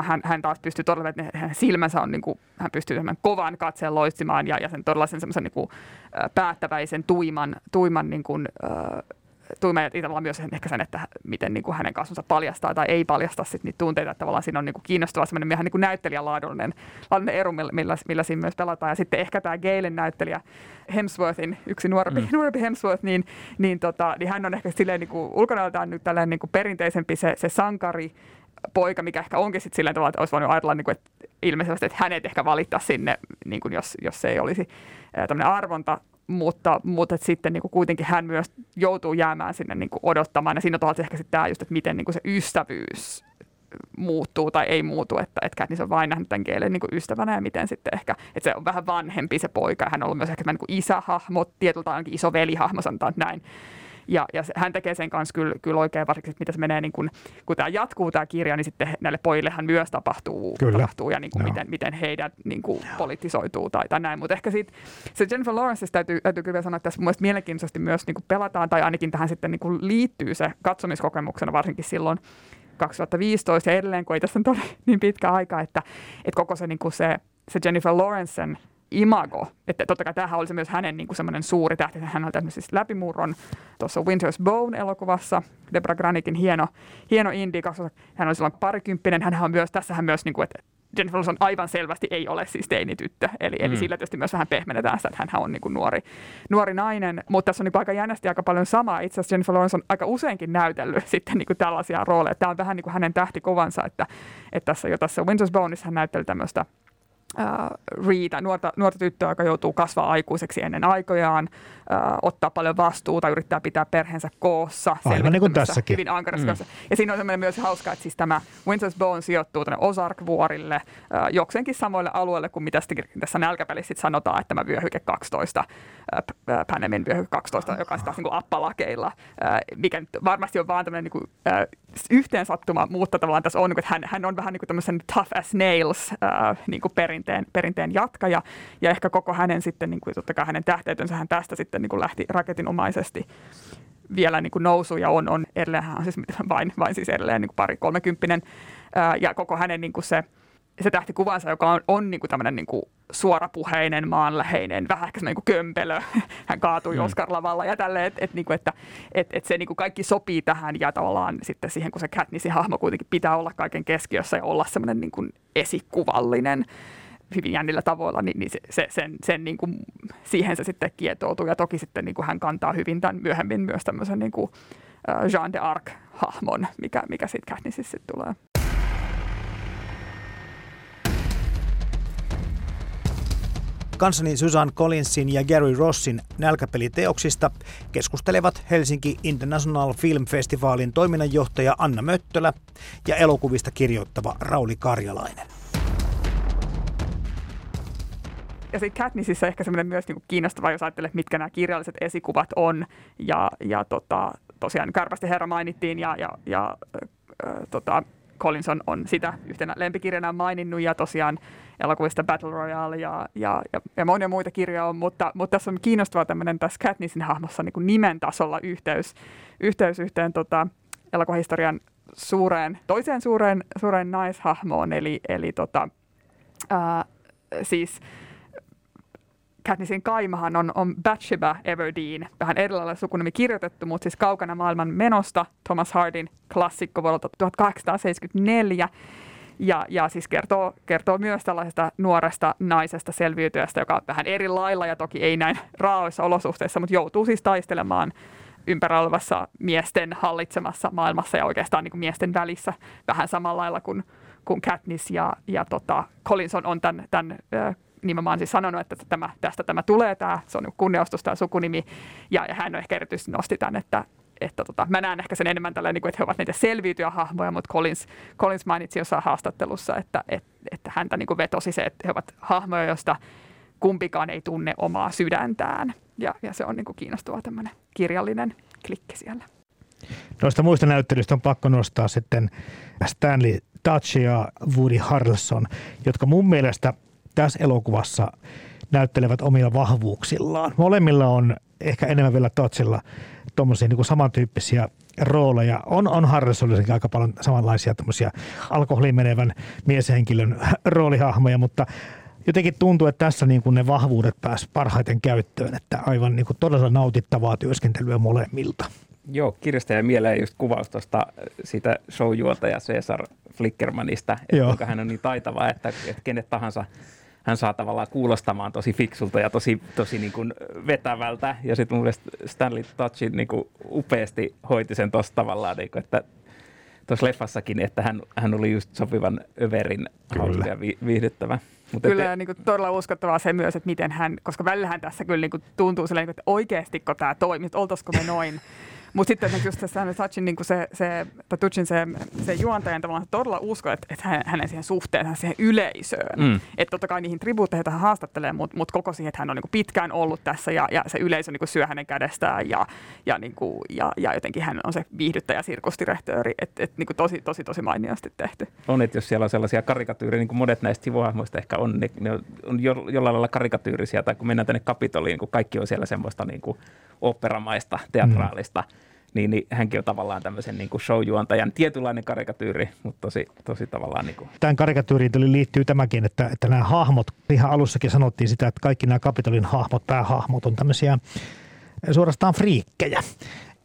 hän, hän taas pystyy todella, että hänen silmänsä on niin kuin, hän pystyy kovan katseen loistimaan ja, ja sen todella sen semmoisen niin kuin, päättäväisen, tuiman, tuiman niin kuin, äh, tuimeet tavallaan myös ehkä sen, että miten niin kuin hänen kasvonsa paljastaa tai ei paljasta sit niitä tunteita. Että tavallaan siinä on niin kuin kiinnostava semmoinen ihan niin kuin näyttelijän laadullinen, laadullinen eru, millä, millä siinä myös pelataan. Ja sitten ehkä tämä Galen näyttelijä Hemsworthin, yksi nuorempi, mm. nuorempi Hemsworth, niin, niin, tota, niin hän on ehkä silleen niin kuin, ulkonäöltään nyt tällainen niin kuin perinteisempi se, se sankari, poika, mikä ehkä onkin sitten silleen tavalla, että olisi voinut ajatella, niin kuin, että ilmeisesti, että hänet ehkä valittaa sinne, niin kuin jos, jos se ei olisi tämmöinen arvonta mutta, mutta sitten niin kuin kuitenkin hän myös joutuu jäämään sinne niin kuin odottamaan. Ja siinä on ehkä sitten tämä just, että miten niin kuin se ystävyys muuttuu tai ei muutu, että, että Katniss on vain nähnyt tämän kielen niin ystävänä ja miten sitten ehkä, että se on vähän vanhempi se poika. Hän on ollut myös ehkä niin isähahmo, tietyltä ainakin iso velihahmo, sanotaan näin. Ja, ja hän tekee sen kanssa kyllä, kyllä oikein, varsinkin mitä se menee, niin kun, kun tämä jatkuu tämä kirja, niin sitten näille pojillehan myös tapahtuu, kyllä. tapahtuu ja niin kuin no. miten, miten heidät niin kuin politisoituu tai, tai näin. Mutta ehkä siitä, se Jennifer Lawrence täytyy, täytyy kyllä sanoa, että tässä mun mielenkiintoisesti myös niin kuin pelataan, tai ainakin tähän sitten niin kuin liittyy se katsomiskokemuksena varsinkin silloin 2015 ja edelleen, kun ei tässä ole niin pitkä aika, että, että koko se, niin kuin se, se Jennifer Lawrencen imago. Että totta kai tämähän oli myös hänen niin kuin semmoinen suuri tähti. Hän on tehnyt siis läpimurron tuossa Winter's Bone-elokuvassa. Debra Granikin hieno, hieno indie. Hän on silloin parikymppinen. Hän on myös, tässä hän myös, niin kuin, että Jennifer Lawrence aivan selvästi ei ole siis teinityttö. Eli, mm. eli sillä tietysti myös vähän pehmennetään sitä, että hän on niin kuin nuori, nuori nainen. Mutta tässä on niin aika jännästi aika paljon samaa. Itse asiassa Jennifer Lawrence on aika useinkin näytellyt sitten niin kuin tällaisia rooleja. Tämä on vähän niin kuin hänen tähtikovansa, että, että tässä jo tässä Winter's Boneissa hän näytteli tämmöistä äh, Reeda, nuorta, nuorta tyttöä, joka joutuu kasvaa aikuiseksi ennen aikojaan, ottaa paljon vastuuta, yrittää pitää perheensä koossa. Aivan niin kuin tässäkin. Hyvin ankarassa mm. Ja siinä on semmoinen myös hauska, että siis tämä Winter's Bone sijoittuu tänne Ozark-vuorille, äh, jokseenkin samoille alueille kuin mitä tässä nälkäpelissä sanotaan, että tämä vyöhyke 12, äh, Panemin vyöhyke 12, joka on taas niin kuin appalakeilla, äh, mikä nyt varmasti on vaan tämmöinen niin kuin, äh, yhteensattuma, mutta tavallaan tässä on, niin kuin, että hän, hän on vähän niin kuin tämmöisen tough as nails äh, niin kuin perinteen, perinteen jatkaja, ja ehkä koko hänen sitten, niin kuin, totta kai hänen tähteytönsä hän tästä sitten niin kuin lähti raketinomaisesti vielä niin kuin nousu ja on, on edelleen, on siis vain, vain siis edelleen niin kuin pari kolmekymppinen, ää, ja koko hänen niin kuin se, se tähtikuvansa, joka on, on niin kuin tämmöinen niin kuin suorapuheinen, maanläheinen, vähän ehkä niin kuin kömpelö. Hän kaatui mm. Oscar-lavalla ja tälleen, että et, niin et, et, et se niin kuin kaikki sopii tähän ja tavallaan sitten siihen, kun se Katnissin hahmo kuitenkin pitää olla kaiken keskiössä ja olla semmoinen niin kuin esikuvallinen hyvin jännillä tavoilla, niin, niin se, se, sen, sen niin kuin, siihen se sitten kietoutuu. Ja toki sitten niin kuin hän kantaa hyvin tämän myöhemmin myös tämmöisen niin kuin, Jean de Arc-hahmon, mikä, mikä sitten Katnississa tulee. Kanssani Susan Collinsin ja Gary Rossin nälkäpeliteoksista keskustelevat Helsinki International Film Festivalin toiminnanjohtaja Anna Möttölä ja elokuvista kirjoittava Rauli Karjalainen. Ja sitten Katnississa ehkä semmoinen myös niin kiinnostava, jos ajattelee, mitkä nämä kirjalliset esikuvat on. Ja, ja tota, tosiaan Kärpästi herra mainittiin ja, ja, ja äh, tota, Collinson on sitä yhtenä lempikirjana maininnut ja tosiaan elokuvista Battle Royale ja, ja, ja, ja monia muita kirjoja on, mutta, mutta tässä on kiinnostava tämmöinen tässä Katnissin hahmossa niin kuin nimen tasolla yhteys, yhteys yhteen tota, elokuvahistorian suureen, toiseen suureen, suureen naishahmoon, eli, eli tota, ää, siis Katnissin kaimahan on, on Bathsheba Everdeen, vähän erilainen sukunimi kirjoitettu, mutta siis kaukana maailman menosta, Thomas Hardin klassikko vuodelta 1874. Ja, ja siis kertoo, kertoo myös tällaisesta nuoresta naisesta selviytyjästä, joka on vähän eri lailla ja toki ei näin raaoissa olosuhteissa, mutta joutuu siis taistelemaan ympärillä olevassa miesten hallitsemassa maailmassa ja oikeastaan niin kuin miesten välissä vähän samalla lailla kuin, kuin Katniss. Ja, ja tota, Collinson on tämän, tämän nimenomaan siis sanonut, että tämä, tästä tämä tulee, tämä, se on niin kunniaustus tämä sukunimi, ja, ja hän on ehkä erityisesti nosti tämän, että, että tota, mä näen ehkä sen enemmän tällä, niin kuin, että he ovat niitä selviytyjähahmoja, mutta Collins, Collins mainitsi jossain haastattelussa, että, että, että häntä niin kuin vetosi se, että he ovat hahmoja, joista kumpikaan ei tunne omaa sydäntään. Ja, ja se on niin kuin kiinnostava tämmöinen kirjallinen klikki siellä. Noista muista näyttelyistä on pakko nostaa sitten Stanley Touch ja Woody Harrelson, jotka mun mielestä tässä elokuvassa näyttelevät omilla vahvuuksillaan. Molemmilla on ehkä enemmän vielä Totsilla tuommoisia niin samantyyppisiä rooleja. On, on Harrisonillakin aika paljon samanlaisia tämmöisiä alkoholiin menevän mieshenkilön roolihahmoja, mutta jotenkin tuntuu, että tässä niin kuin ne vahvuudet pääsivät parhaiten käyttöön, että aivan niin kuin todella nautittavaa työskentelyä molemmilta. Joo, kirjasta jäi mieleen just kuvaus tuosta siitä showjuontaja Cesar Flickermanista, että hän on niin taitava, että, että kenet tahansa hän saa tavallaan kuulostamaan tosi fiksulta ja tosi, tosi niin kuin vetävältä. Ja sitten mun mielestä Stanley Touchin niin kuin upeasti hoiti sen tuossa tavallaan, niin kuin, että tuossa leffassakin, että hän, hän oli just sopivan överin hauska ja viihdyttävä. Mutta kyllä, ette... niin kuin, todella uskottavaa se myös, että miten hän, koska välillähän tässä kyllä niin kuin, tuntuu silleen, että oikeastiko tämä toimii, että oltaisiko me noin mutta sitten just se Samuel Sachin, niin se, se, Tuchin se, se juontajan tavallaan todella usko, että, että hänen siihen suhteensa siihen yleisöön. Mm. Että totta kai niihin tribuutteihin hän haastattelee, mutta mut koko siihen, että hän on niin pitkään ollut tässä ja, ja se yleisö niin syö hänen kädestään ja, ja, niin kuin, ja, ja jotenkin hän on se viihdyttäjä, sirkustirehtööri. Että et, niin tosi, tosi, tosi mainiosti tehty. On, että jos siellä on sellaisia karikatyyriä, niin kuin monet näistä sivuhahmoista ehkä on, niin ne on jo, jollain lailla karikatyyrisiä, tai kun mennään tänne Kapitoliin, kun kaikki on siellä semmoista niin kuin operamaista, teatraalista, mm niin, niin hänkin on tavallaan tämmöisen niin showjuontajan tietynlainen karikatyyri, mutta tosi, tosi tavallaan... Niin kuin. Tämän karikatyyriin liittyy tämäkin, että, että nämä hahmot, ihan alussakin sanottiin sitä, että kaikki nämä Kapitolin hahmot, päähahmot on tämmöisiä suorastaan friikkejä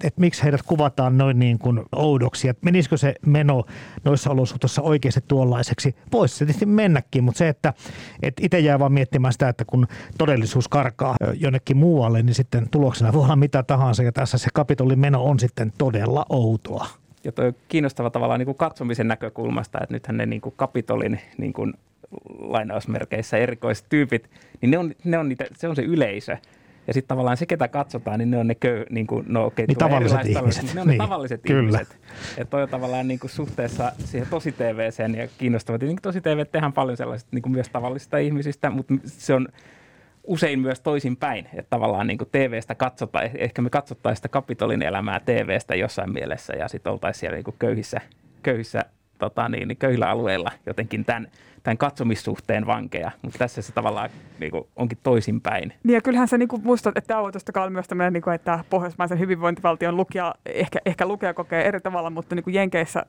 että miksi heidät kuvataan noin niin kuin oudoksi, että menisikö se meno noissa olosuhteissa oikeasti tuollaiseksi. Voisi se tietysti mennäkin, mutta se, että, että itse jää vaan miettimään sitä, että kun todellisuus karkaa jonnekin muualle, niin sitten tuloksena voi olla mitä tahansa ja tässä se kapitolin meno on sitten todella outoa. Ja toi kiinnostava tavallaan niin kuin katsomisen näkökulmasta, että nythän ne niin kuin kapitolin niin kuin lainausmerkeissä erikoiset tyypit, niin ne on, ne on niitä, se on se yleisö – ja sitten tavallaan se, ketä katsotaan, niin ne on ne köy, niin kuin, no okei, niin tavalliset ihmiset. Niin ne on niin. ne tavalliset Kyllä. ihmiset. Että toi on tavallaan niin kuin suhteessa siihen tosi TVCen ja kiinnostavat. Niin tosi TV tehdään paljon sellaisista niin kuin myös tavallisista ihmisistä, mutta se on usein myös toisinpäin, että tavallaan niin kuin TVstä katsotaan, eh, ehkä me katsottaisiin sitä Kapitolin elämää TVstä jossain mielessä ja sitten oltaisiin siellä niin kuin köyhissä, köyhissä tota niin, niin köyhillä alueilla jotenkin tämän – tämän katsomissuhteen vankeja, mutta tässä se tavallaan niin kuin, onkin toisinpäin. Niin ja kyllähän se niin kuin, musta, että tämä on myös tämmöinen, niin kuin, että pohjoismaisen hyvinvointivaltion lukija, ehkä, ehkä lukija kokee eri tavalla, mutta niin kuin Jenkeissä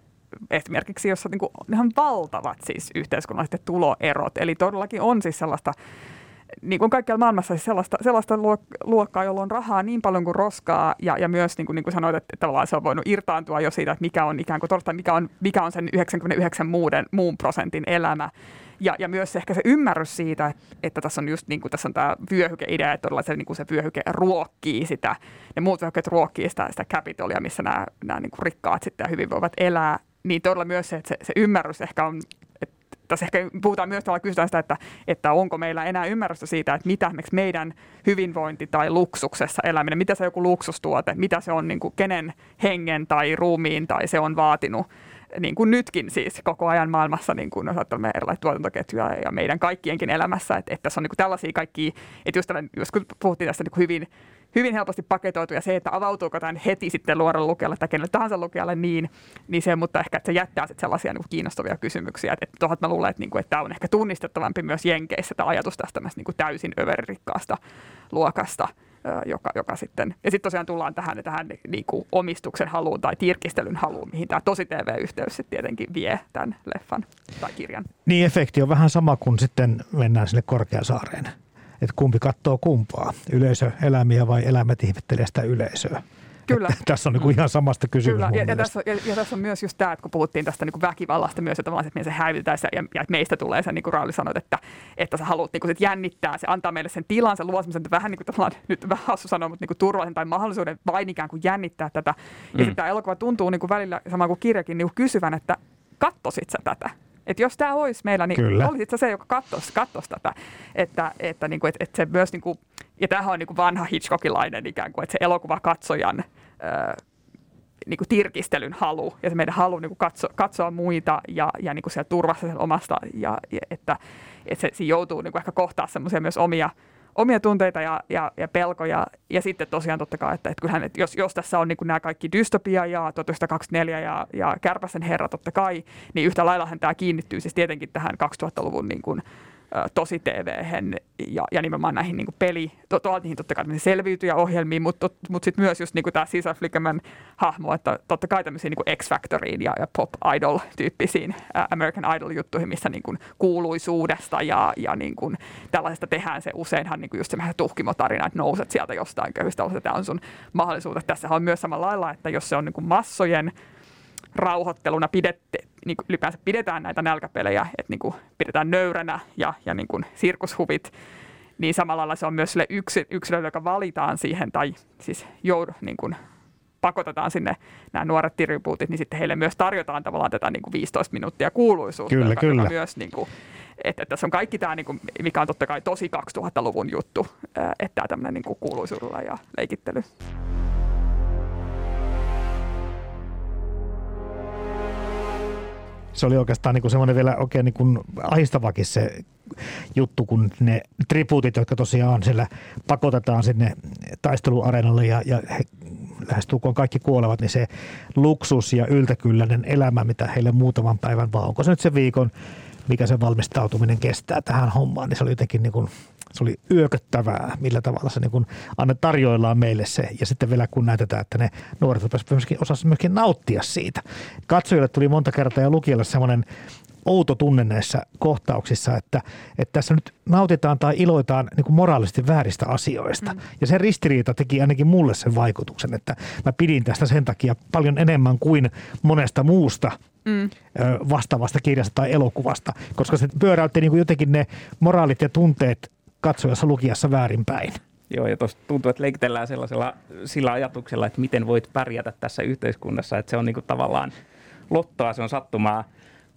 esimerkiksi, jossa niin kuin, ihan valtavat siis yhteiskunnalliset tuloerot, eli todellakin on siis sellaista niin kuin kaikkialla maailmassa siis sellaista, sellaista luokkaa, jolla on rahaa niin paljon kuin roskaa ja, ja myös niin kuin, niin kuin sanoit, että tavallaan se on voinut irtaantua jo siitä, että mikä on ikään kuin torsta, mikä on, mikä on sen 99 muuden, muun prosentin elämä. Ja, ja myös ehkä se ymmärrys siitä, että, tässä on just niin kuin tässä on tämä vyöhykeidea, että todella se, niin kuin se vyöhyke ruokkii sitä, ne muut vyöhykkeet ruokkii sitä, sitä kapitolia, missä nämä, nämä niin kuin rikkaat sitten hyvin voivat elää, niin todella myös se, että se, se ymmärrys ehkä on tässä ehkä puhutaan myös tällä kysytään sitä, että, että onko meillä enää ymmärrystä siitä, että mitä meidän hyvinvointi tai luksuksessa eläminen, mitä se on joku luksustuote, mitä se on niin kuin kenen hengen tai ruumiin tai se on vaatinut niin kuin nytkin siis koko ajan maailmassa, niin kuin ajattelemme erilaisia tuotantoketjuja ja meidän kaikkienkin elämässä, että, että tässä on niin kuin tällaisia kaikki, että just, just kun puhuttiin tästä niin kuin hyvin hyvin helposti paketoitu ja se, että avautuuko tämän heti sitten luoda lukijalle tai kenelle tahansa lukijalle niin, niin se, mutta ehkä että se jättää sitten sellaisia niin kiinnostavia kysymyksiä. Että, että mä luulen, että, niin kuin, että tämä on ehkä tunnistettavampi myös Jenkeissä tämä ajatus tästä niin kuin täysin överirikkaasta luokasta. Joka, joka sitten, ja sitten tosiaan tullaan tähän, tähän niin kuin omistuksen haluun tai tirkistelyn haluun, mihin tämä tosi TV-yhteys sitten tietenkin vie tämän leffan tai kirjan. Niin, efekti on vähän sama kuin sitten mennään sinne Korkeasaareen että kumpi katsoo kumpaa, yleisö elämiä vai elämät ihmettelee sitä yleisöä. Kyllä. Että tässä on niin kuin ihan samasta kysymys Kyllä, ja, ja, tässä, ja, ja tässä on myös just tämä, että kun puhuttiin tästä niin kuin väkivallasta myös, että että se häivytään ja, ja että meistä tulee se, niin kuin Rauli sanoi, että, että sä haluat niin kuin sit jännittää, se antaa meille sen tilan, se luo semmoisen vähän niin kuin tavallaan, nyt vähän hassu sanoa, mutta niin kuin turvallisen tai mahdollisuuden vain ikään kuin jännittää tätä. Ja mm. sitten tämä elokuva tuntuu niin kuin välillä, sama kuin kirjakin, niin kuin kysyvän, että kattosit sä tätä? Että jos tämä olisi meillä, niin Kyllä. olisit se, joka katsoisi, katsoisi tätä. Että, että, niin kuin, että, että se myös, niin kuin, ja tämähän on niin kuin vanha Hitchcockilainen ikään kuin, että se elokuva katsojan niin kuin tirkistelyn halu ja se meidän halu niin kuin katso, katsoa muita ja, ja niin kuin siellä turvassa sen omasta, ja, ja että, että se, se joutuu niin kuin ehkä kohtaa semmoisia myös omia – omia tunteita ja, ja, ja pelkoja. Ja sitten tosiaan totta kai, että, että kyllähän, että jos, jos tässä on niin nämä kaikki dystopia ja 1924 ja, ja Kärpäsen herra totta kai, niin yhtä laillahan tämä kiinnittyy siis tietenkin tähän 2000-luvun niin kuin, tosi tv ja, ja nimenomaan näihin niin peli, to, to, niihin totta kai selviytyjäohjelmiin, mutta mut sitten myös just niin tämä Cesar Flickerman hahmo, että totta kai tämmöisiin niin X-Factoriin ja, ja Pop Idol-tyyppisiin uh, American Idol-juttuihin, missä niin kuin kuuluisuudesta ja, ja niin kuin tällaisesta tehdään se useinhan niin kuin just se vähän tuhkimotarina, että nouset sieltä jostain köyhistä tämä on sun mahdollisuus. Tässä on myös samalla lailla, että jos se on niin kuin massojen rauhoitteluna pidette, niin kuin ylipäänsä pidetään näitä nälkäpelejä, että niin kuin pidetään nöyränä ja, ja niin kuin sirkushuvit, niin samalla lailla se on myös sille yksi, yksilölle, joka valitaan siihen tai siis joudu, niin kuin pakotetaan sinne nämä nuoret tribuutit, niin sitten heille myös tarjotaan tavallaan tätä niin kuin 15 minuuttia kuuluisuutta. Kyllä, joka, kyllä. Joka myös niin kuin, että, että tässä on kaikki tämä, niin kuin, mikä on totta kai tosi 2000-luvun juttu, että tämä tämmöinen niin kuin kuuluisuudella ja leikittely. Se oli oikeastaan niin kuin semmoinen vielä oikein niin kuin ahistavakin se juttu, kun ne tribuutit, jotka tosiaan siellä pakotetaan sinne taisteluareenalle ja, ja he lähestulkoon kaikki kuolevat, niin se luksus ja yltäkylläinen elämä, mitä heille muutaman päivän, vaan onko se nyt se viikon, mikä se valmistautuminen kestää tähän hommaan, niin se oli jotenkin niin kuin se oli yököttävää, millä tavalla se niin anne tarjoillaan meille se. Ja sitten vielä kun näytetään, että ne nuoret myöskin, osasivat myöskin nauttia siitä. Katsojille tuli monta kertaa ja lukijalle semmoinen outo tunne näissä kohtauksissa, että, että tässä nyt nautitaan tai iloitaan niin kuin moraalisesti vääristä asioista. Mm. Ja se ristiriita teki ainakin mulle sen vaikutuksen, että mä pidin tästä sen takia paljon enemmän kuin monesta muusta mm. vastaavasta kirjasta tai elokuvasta, koska se pyöräytti niin kuin jotenkin ne moraalit ja tunteet katsojassa lukijassa väärinpäin. Joo, ja tuossa tuntuu, että leikitellään sellaisella sillä ajatuksella, että miten voit pärjätä tässä yhteiskunnassa, että se on niinku tavallaan lottoa, se on sattumaa,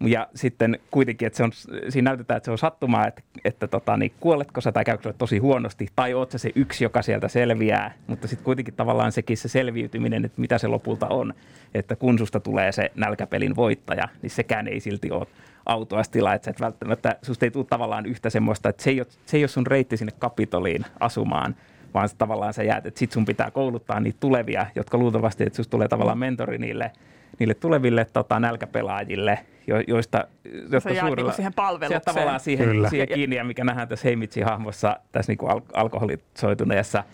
ja sitten kuitenkin, että se on, siinä näytetään, että se on sattumaa, että, että tota, niin kuoletko sä tai käykö tosi huonosti, tai oot se yksi, joka sieltä selviää, mutta sitten kuitenkin tavallaan sekin se selviytyminen, että mitä se lopulta on, että kun susta tulee se nälkäpelin voittaja, niin sekään ei silti ole autoastila, että sä et välttämättä, susta ei tule tavallaan yhtä semmoista, että se ei ole, se ei ole sun reitti sinne kapitoliin asumaan, vaan se tavallaan sä jäät, että sit sun pitää kouluttaa niitä tulevia, jotka luultavasti, että susta tulee tavallaan mentori niille, niille tuleville tota, nälkäpelaajille, jo, joista, jotka se suurella... Niin siihen palvelukseen. tavallaan siihen, Kyllä. siihen kiinni, ja mikä nähdään tässä Heimitsin hahmossa, tässä niin kuin al- alkoholisoituneessa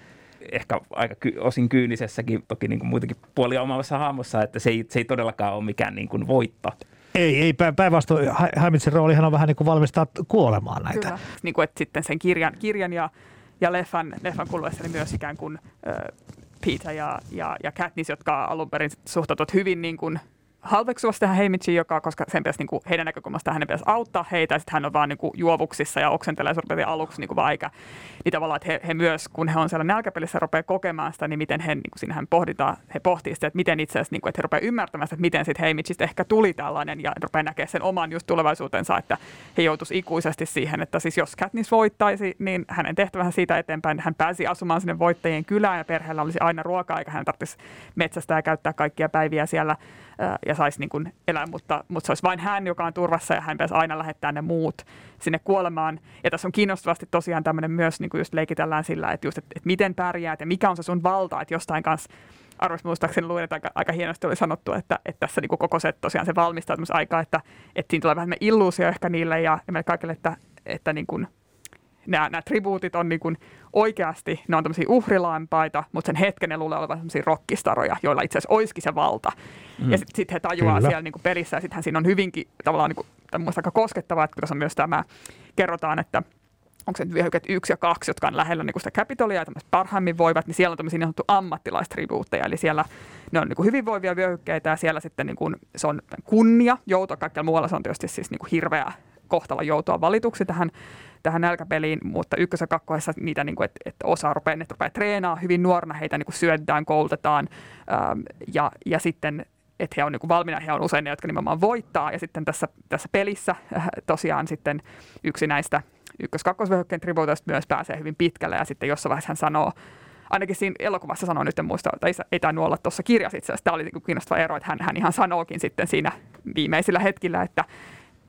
ehkä aika ky- osin kyynisessäkin, toki niin kuin muitakin puolia omassa hahmossa, että se ei, se ei todellakaan ole mikään niin kuin voitto. Ei, ei päinvastoin. Haimitsin roolihan on vähän niin kuin valmistaa kuolemaan näitä. Kyllä. Niin kuin, että sitten sen kirjan, kirjan ja, ja leffan, leffan kuluessa niin myös ikään kuin äh, Peter ja, ja, ja Katniss, jotka alun perin suhtautuvat hyvin niin kuin halveksuvasti tähän Heimichiin, joka, koska sen pitäisi, niin kuin, heidän näkökulmastaan hänen pitäisi auttaa heitä, ja sitten hän on vaan niin kuin, juovuksissa ja oksentelee sorpeiden aluksi niin kuin vaikka. Niin tavallaan, että he, he, myös, kun he on siellä nälkäpelissä rupeaa kokemaan sitä, niin miten he, niin kuin, siinähän pohditaan, he pohtii sitä, että miten itse asiassa, niin kuin, että he rupeaa ymmärtämään sitä, että miten sitten Heimichistä ehkä tuli tällainen, ja rupeaa näkemään sen oman just tulevaisuutensa, että he joutuisi ikuisesti siihen, että siis jos Katniss voittaisi, niin hänen tehtävänsä siitä eteenpäin, hän pääsi asumaan sinne voittajien kylään, ja perheellä olisi aina ruokaa, eikä hän tarvitsisi metsästä ja käyttää kaikkia päiviä siellä ja saisi niin kuin elää, mutta, mutta se olisi vain hän, joka on turvassa ja hän pitäisi aina lähettää ne muut sinne kuolemaan. Ja tässä on kiinnostavasti tosiaan tämmöinen myös, niin kuin just leikitellään sillä, että, just, että, että miten pärjäät ja mikä on se sun valta, että jostain kanssa arvoista muistaakseni luin, että aika, aika hienosti oli sanottu, että, että tässä niin koko se tosiaan se valmistautumisaika, että, että siinä tulee vähän illuusio ehkä niille ja, ja meille kaikille, että, että niin kuin, nämä, nämä tribuutit on niin kuin oikeasti, ne on tämmöisiä uhrilampaita, mutta sen hetken ne luulee olevan tämmöisiä rokkistaroja, joilla itse asiassa olisikin se valta. Mm. Ja sitten sit he tajuaa Kyllä. siellä niin kuin pelissä, ja sittenhän siinä on hyvinkin tavallaan niin kuin, aika koskettavaa, että tässä on myös tämä, kerrotaan, että onko se nyt vyöhyket yksi ja kaksi, jotka on lähellä niin kuin sitä Capitolia ja parhaimmin voivat, niin siellä on tämmöisiä niin sanottu ammattilaistribuutteja, eli siellä ne on niin kuin hyvinvoivia vyöhykkeitä ja siellä sitten niin kuin, se on kunnia, jouto, kaikkea muualla se on tietysti siis niin kuin hirveä kohtalo joutua valituksi tähän tähän nälkäpeliin, mutta ykkös- ja kakkoessa niitä, niin kuin, että, että osa rupeaa, ne rupeaa treenaa hyvin nuorena, heitä niin kuin syötetään, koulutetaan ähm, ja, ja sitten että he on niin kuin valmiina, he on usein ne, jotka nimenomaan voittaa. Ja sitten tässä, tässä pelissä äh, tosiaan sitten yksi näistä ykkös-kakkosvyöhykkeen tribuutoista myös pääsee hyvin pitkälle. Ja sitten jossain vaiheessa hän sanoo, ainakin siinä elokuvassa sanoo nyt en muista, tai ei tainnut olla tuossa kirjassa itse asiassa. Tämä oli niin kiinnostava ero, että hän, hän ihan sanookin sitten siinä viimeisillä hetkillä, että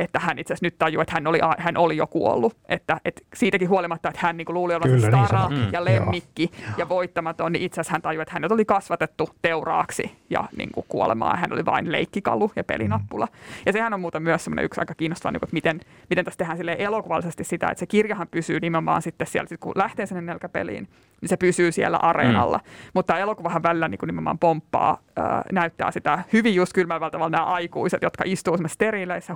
että hän itse asiassa nyt tajuu, että hän oli, hän oli jo kuollut. Että, että siitäkin huolimatta, että hän niin kuin luuli olevansa niin stara niin ja lemmikki Joo. ja voittamaton, niin itse asiassa hän tajui, että hänet oli kasvatettu teuraaksi ja niin kuin kuolemaan. Hän oli vain leikkikalu ja pelinappula. Mm. Ja sehän on muuten myös yksi aika kiinnostava, niin kuin, että miten, miten tässä tehdään elokuvallisesti sitä, että se kirjahan pysyy nimenomaan sitten siellä, kun lähtee sinne nelkäpeliin, niin se pysyy siellä areenalla. Mm. Mutta elokuvahan välillä niin kuin nimenomaan pomppaa, ää, näyttää sitä hyvin just kylmävältä tavalla nämä aikuiset, jotka istuu steriileissä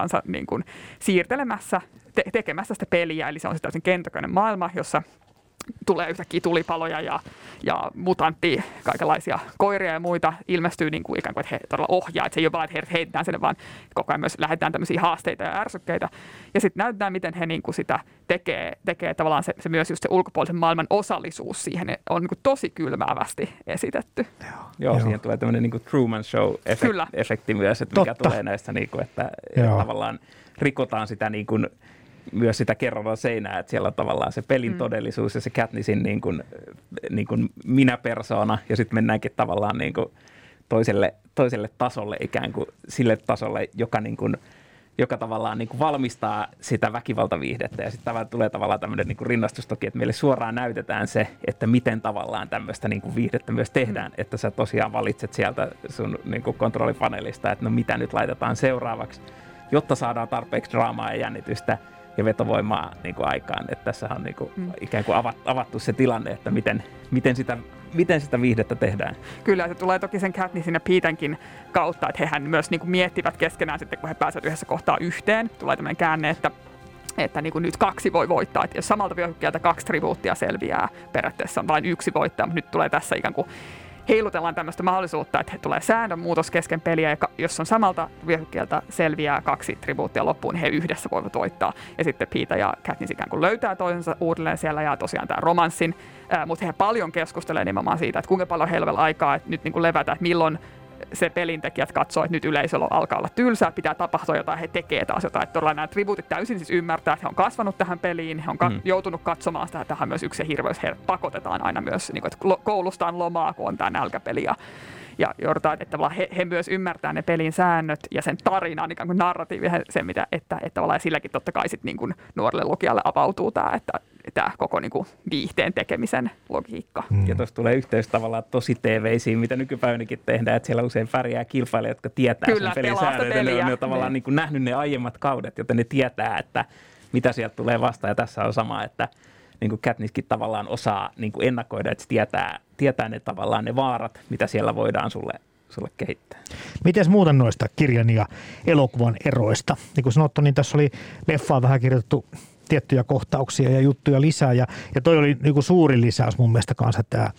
huoneessaansa niin kuin siirtelemässä, te- tekemässä sitä peliä. Eli se on se täysin kentokainen maailma, jossa tulee yhtäkkiä tulipaloja ja, ja mutantti, kaikenlaisia koiria ja muita ilmestyy niin kuin ikään kuin, että he todella ohjaa, että se ei ole vain, että heidät heitetään sinne, vaan koko ajan myös lähdetään tämmöisiä haasteita ja ärsykkeitä. Ja sitten näytetään, miten he niin kuin sitä tekee, tekee tavallaan se, se myös just se ulkopuolisen maailman osallisuus siihen on niin kuin tosi kylmäävästi esitetty. Joo, Joo, Joo. siihen tulee tämmöinen niin kuin Truman Show-efekti myös, että mikä Totta. tulee näistä, niin kuin, että, että tavallaan rikotaan sitä niin kuin, myös sitä kerralla seinää, että siellä on tavallaan se pelin mm. todellisuus ja se Katnissin niin kuin, niin kuin minä-persona ja sitten mennäänkin tavallaan niin kuin toiselle, toiselle tasolle ikään kuin sille tasolle, joka niin kuin, joka tavallaan niin kuin valmistaa sitä väkivaltaviihdettä. Ja sitten tulee tavallaan tämmöinen niin kuin rinnastus toki, että meille suoraan näytetään se, että miten tavallaan tämmöistä niin kuin viihdettä myös tehdään. Mm. Että sä tosiaan valitset sieltä sun niin kuin kontrollipaneelista, että no mitä nyt laitetaan seuraavaksi, jotta saadaan tarpeeksi draamaa ja jännitystä – ja vetovoimaa niin kuin aikaan. Että tässä on niin kuin mm. ikään kuin avattu se tilanne, että miten, miten, sitä, miten sitä viihdettä tehdään. Kyllä, se tulee toki sen Katnissin ja Petenkin kautta, että hehän myös niin kuin miettivät keskenään sitten, kun he pääsevät yhdessä kohtaa yhteen. Tulee tämmöinen käänne, että että niin kuin nyt kaksi voi voittaa. Että jos samalta vyöhykkeeltä kaksi tribuuttia selviää, periaatteessa on vain yksi voittaa, mutta nyt tulee tässä ikään kuin heilutellaan tämmöistä mahdollisuutta, että tulee säännönmuutos kesken peliä, ja jos on samalta vyöhykkeeltä selviää kaksi tribuuttia loppuun, niin he yhdessä voivat voittaa. Ja sitten Piita ja Katniss ikään kuin löytää toisensa uudelleen siellä, ja tosiaan tämä romanssin, mutta he paljon keskustelee nimenomaan siitä, että kuinka paljon heillä aikaa että nyt niin kuin levätä, että milloin se pelintekijät katsoo, että nyt yleisöllä alkaa olla tylsää, pitää tapahtua jotain, he tekee taas jotain. Että todella nämä tribuutit täysin siis ymmärtää, että he on kasvanut tähän peliin, he on ka- mm. joutunut katsomaan sitä, tähän myös yksi hirveys, he pakotetaan aina myös, niin kuin, että koulustaan lomaa, kun on tämä nälkäpeli ja ja joudutaan, että he, he myös ymmärtää ne pelin säännöt ja sen tarinan, ikään kuin narratiivi, se, mitä, että, että tavallaan silläkin totta kai sit niin kuin nuorelle lukijalle avautuu tämä, että tämä koko niin kuin viihteen tekemisen logiikka. Mm. Ja tuossa tulee yhteys tavallaan tosi TVisiin, mitä nykypäivänäkin tehdään, että siellä usein pärjää kilpailijat, jotka tietää Kyllä, sen pelin säännöt. Ne on tavallaan niin kuin nähnyt ne aiemmat kaudet, joten ne tietää, että mitä sieltä tulee vastaan. Ja tässä on sama, että niin kuin Katnisskin tavallaan osaa niin kuin ennakoida, että se tietää, tietää ne tavallaan ne vaarat, mitä siellä voidaan sulle sulle kehittää. Miten muuten noista kirjan ja elokuvan eroista? Niin kuin sanottu, niin tässä oli leffaa vähän kirjoitettu tiettyjä kohtauksia ja juttuja lisää. Ja, ja toi oli niin kuin suuri lisäys mun mielestä kanssa tämä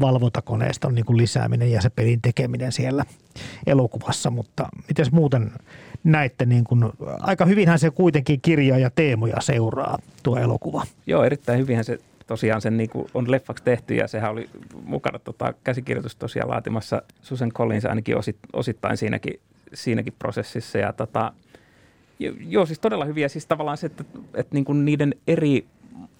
valvontakoneiston niin kuin lisääminen ja se pelin tekeminen siellä elokuvassa. Mutta miten muuten näette, niin kuin, aika hyvinhän se kuitenkin kirjaa ja teemoja seuraa tuo elokuva. Joo, erittäin hyvinhän se tosiaan sen niin kuin on leffaksi tehty ja sehän oli mukana tota, käsikirjoitus tosiaan laatimassa Susan Collins ainakin osittain siinäkin, siinäkin prosessissa ja tota, Joo, siis todella hyviä. Siis tavallaan se, että, että niin kuin niiden eri,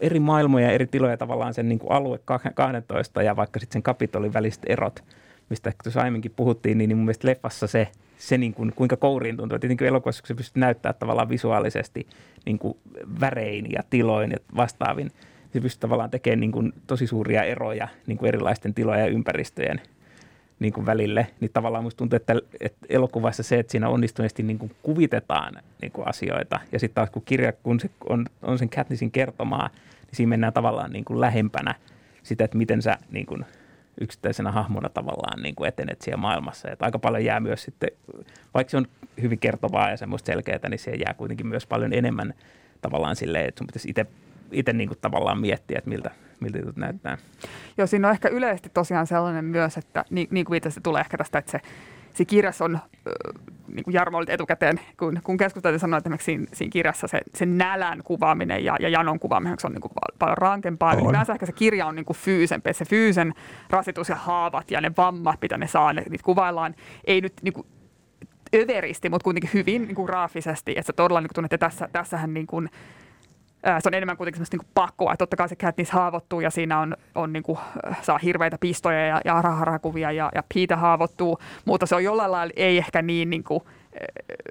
eri maailmoja, eri tiloja tavallaan sen niin kuin alue 12 ja vaikka sitten sen kapitolin väliset erot, mistä tuossa aiemminkin puhuttiin, niin, niin mun mielestä leffassa se, se niin kuin, kuinka kouriin tuntuu. Tietenkin elokuvassa, kun se pystyy näyttämään tavallaan visuaalisesti niin kuin värein ja tiloin ja vastaavin, se pystyy tavallaan tekemään niin kuin tosi suuria eroja niin kuin erilaisten tilojen ja ympäristöjen niin kuin välille, niin tavallaan musta tuntuu, että, että elokuvassa se, että siinä onnistuneesti niin kuin kuvitetaan niin kuin asioita, ja sitten taas kun kirja kun se on, on sen Katnissin kertomaa, niin siinä mennään tavallaan niin kuin lähempänä sitä, että miten sä niin kuin yksittäisenä hahmona tavallaan niin kuin etenet siellä maailmassa. Että aika paljon jää myös sitten, vaikka se on hyvin kertovaa ja semmoista selkeää, niin se jää kuitenkin myös paljon enemmän tavallaan silleen, että sun pitäisi itse itse niin tavallaan miettiä, että miltä, miltä jutut näyttää. Joo, siinä on ehkä yleisesti tosiaan sellainen myös, että niin, niin kuin itse tulee ehkä tästä, että se, se kirjas on, niin kuin Jarmo oli etukäteen, kun, kun keskusteltiin sanoa, että esimerkiksi siinä, siinä kirjassa se, se nälän kuvaaminen ja, ja janon kuvaaminen se on niin kuin paljon rankempaa. On. Ylipäänsä ehkä se kirja on niin kuin fyysempi, se fyysen rasitus ja haavat ja ne vammat, mitä ne saa, ne, niitä kuvaillaan, ei nyt niin kuin överisti, mutta kuitenkin hyvin niin kuin graafisesti, että sä todella niin kuin tunnet, että tässä, tässähän niin kuin, se on enemmän kuitenkin semmoista niin pakkoa, että totta kai se Katniss haavoittuu ja siinä on, on niin kuin, saa hirveitä pistoja ja, ja raharakuvia ja, ja Peter haavoittuu, mutta se on jollain lailla ei ehkä niin, niin kuin,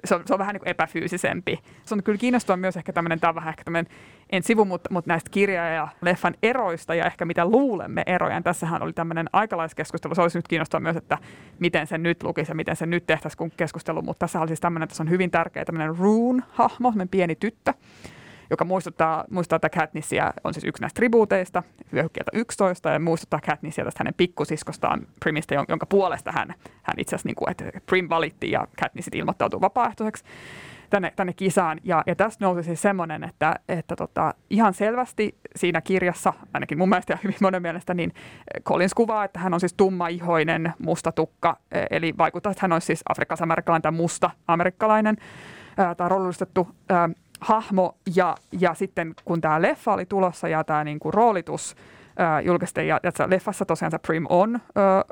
se on, se on vähän niin kuin epäfyysisempi. Se on kyllä kiinnostava myös ehkä tämmöinen, tämä vähän ehkä tämmöinen, en sivu, mutta, mutta näistä kirja- ja leffan eroista ja ehkä mitä luulemme eroja. Tässähän oli tämmöinen aikalaiskeskustelu. Se olisi nyt kiinnostava myös, että miten se nyt lukisi ja miten se nyt tehtäisiin kun keskustelu. Mutta tässä oli siis tämmöinen, että se on hyvin tärkeä tämmöinen Rune-hahmo, pieni tyttö, joka muistuttaa, muistuttaa tätä Katnissia, on siis yksi näistä tribuuteista, vyöhykkeeltä 11, ja muistuttaa Katnissia tästä hänen pikkusiskostaan Primista, jonka puolesta hän, hän itse asiassa, niin kuin, että Prim valittiin ja Katniss ilmoittautuu vapaaehtoiseksi tänne, tänne kisaan. Ja, ja tästä nousi siis semmoinen, että, että tota, ihan selvästi siinä kirjassa, ainakin mun mielestä ja hyvin monen mielestä, niin Collins kuvaa, että hän on siis tummaihoinen, musta tukka, e, eli vaikuttaa, että hän olisi siis afrikkalais-amerikkalainen tai musta amerikkalainen tai roolillistettu hahmo ja, ja sitten kun tämä leffa oli tulossa ja tämä niinku roolitus ää, julkistettiin ja, ja leffassa tosiaan se Prim on ää,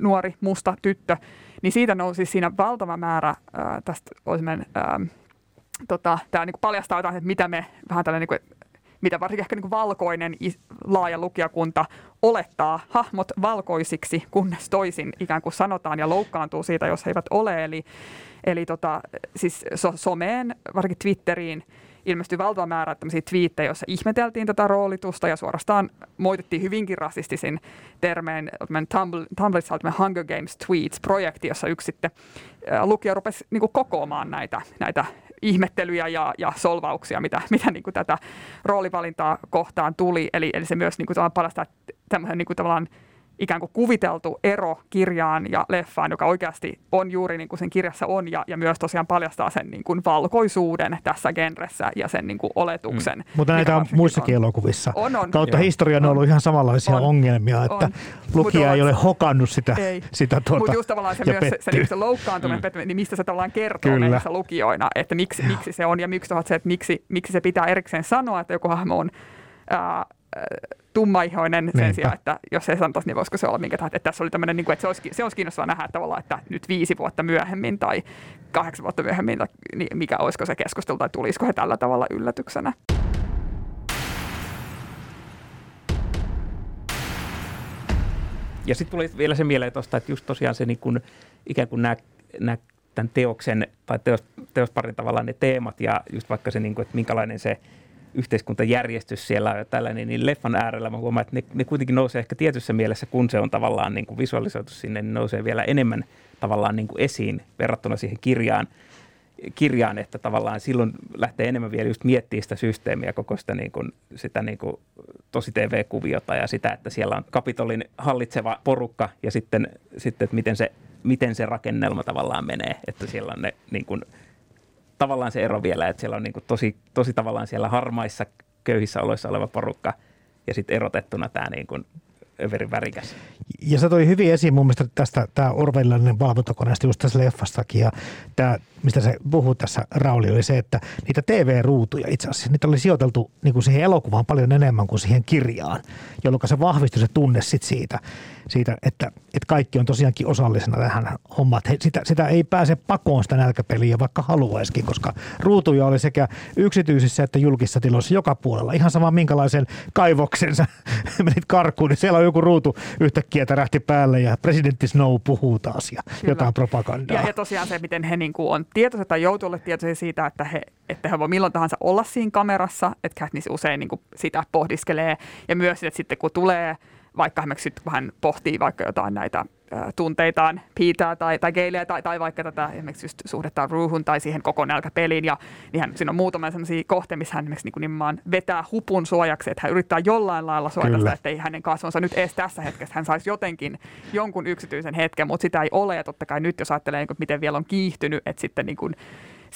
nuori musta tyttö, niin siitä nousi siinä valtava määrä ää, tästä ää, tota, tämä niinku paljastaa jotain, että mitä me vähän tällainen niinku, mitä varsinkin ehkä niin valkoinen laaja lukijakunta olettaa hahmot valkoisiksi, kunnes toisin ikään kuin sanotaan ja loukkaantuu siitä, jos he eivät ole. Eli, eli tota, siis so, someen, varsinkin Twitteriin, ilmestyi valtava määrä tämmöisiä twiittejä, joissa ihmeteltiin tätä roolitusta ja suorastaan moitettiin hyvinkin rasistisin termein Tumblrissa oli Hunger Games Tweets-projekti, jossa yksi sitten lukija rupesi niin kokoamaan näitä, näitä ihmettelyjä ja, ja solvauksia, mitä, mitä niin kuin tätä roolivalintaa kohtaan tuli. Eli, eli se myös niin kuin, palastaa tämmöisen niin kuin, tavallaan ikään kuin kuviteltu ero kirjaan ja leffaan, joka oikeasti on juuri niin kuin sen kirjassa on, ja, ja myös tosiaan paljastaa sen niin kuin valkoisuuden tässä genressä ja sen niin kuin oletuksen. Mm. Mutta näitä on muissakin on. elokuvissa. On, on. Kautta historian on ollut ihan samanlaisia on. ongelmia, että on. lukija ei ole hokannut sitä, ei. sitä tuota, Mutta just tavallaan se myös se, se, niin se loukkaantuminen, mm. niin mistä se tavallaan kertoo Kyllä. meissä lukijoina, että miksi, miksi se on, ja miksi se, että miksi, miksi se pitää erikseen sanoa, että joku hahmo on ää, tummaihoinen sen Niinpä. sijaan, että jos ei sanotaisi, niin voisiko se olla minkä tahansa. Että tässä oli tämmöinen, niin kuin, että se olisi, se olisi kiinnostavaa nähdä tavallaan, että nyt viisi vuotta myöhemmin tai kahdeksan vuotta myöhemmin, niin mikä olisiko se keskustelu tai tulisiko he tällä tavalla yllätyksenä. Ja sitten tuli vielä se mieleen tuosta, että just tosiaan se niin kun, ikään kuin nämä, nämä tämän teoksen tai teos, teosparin tavallaan ne teemat ja just vaikka se, niin kuin, että minkälainen se – yhteiskuntajärjestys siellä ja tällainen, niin leffan äärellä mä huomaan, että ne, ne kuitenkin nousee ehkä tietyssä mielessä, kun se on tavallaan niin kuin visualisoitu sinne, niin nousee vielä enemmän tavallaan niin kuin esiin verrattuna siihen kirjaan, kirjaan, että tavallaan silloin lähtee enemmän vielä just miettimään sitä systeemiä, koko sitä, niin kuin, sitä niin kuin tosi TV-kuviota ja sitä, että siellä on kapitolin hallitseva porukka ja sitten, sitten että miten se, miten se rakennelma tavallaan menee, että siellä on ne niin kuin, tavallaan se ero vielä, että siellä on niin kuin tosi, tosi tavallaan siellä harmaissa köyhissä oloissa oleva porukka ja sitten erotettuna tämä niin kuin överin värikäs. Ja se toi hyvin esiin mun mielestä tästä tämä Orwellinen valvontakoneesta just tässä leffastakin ja tämä, mistä se puhuu tässä Rauli, oli se, että niitä TV-ruutuja itse asiassa, niitä oli sijoiteltu niin kuin siihen elokuvaan paljon enemmän kuin siihen kirjaan, jolloin se vahvistui se tunne sit siitä, siitä että, että kaikki on tosiaankin osallisena tähän hommaan. Sitä, sitä ei pääse pakoon sitä nälkäpeliä, vaikka haluaisikin, koska ruutuja oli sekä yksityisissä että julkisissa tiloissa joka puolella. Ihan sama minkälaisen kaivoksensa menit karkuun, niin siellä on joku ruutu yhtäkkiä tärähti päälle ja presidentti Snow puhuu taas ja Kyllä. jotain propagandaa. Ja, ja tosiaan se, miten he niin kuin on tietoisia tai joutuu olla tietoisia siitä, että he, että he voi milloin tahansa olla siinä kamerassa, että Katniss usein niin kuin sitä pohdiskelee. Ja myös, että sitten kun tulee vaikka esimerkiksi kun hän pohtii vaikka jotain näitä tunteitaan Piitää tai, tai Geileä tai, tai vaikka tätä esimerkiksi just suhdetta Ruuhun tai siihen koko nälkäpeliin. Ja niin hän, siinä on muutama sellaisia kohtia, missä hän esimerkiksi niin nimenomaan vetää hupun suojaksi, että hän yrittää jollain lailla suojata sitä, että ei hänen kasvonsa nyt edes tässä hetkessä. Hän saisi jotenkin jonkun yksityisen hetken, mutta sitä ei ole. Ja totta kai nyt jos ajattelee, niin kuin, miten vielä on kiihtynyt, että sitten niin kuin,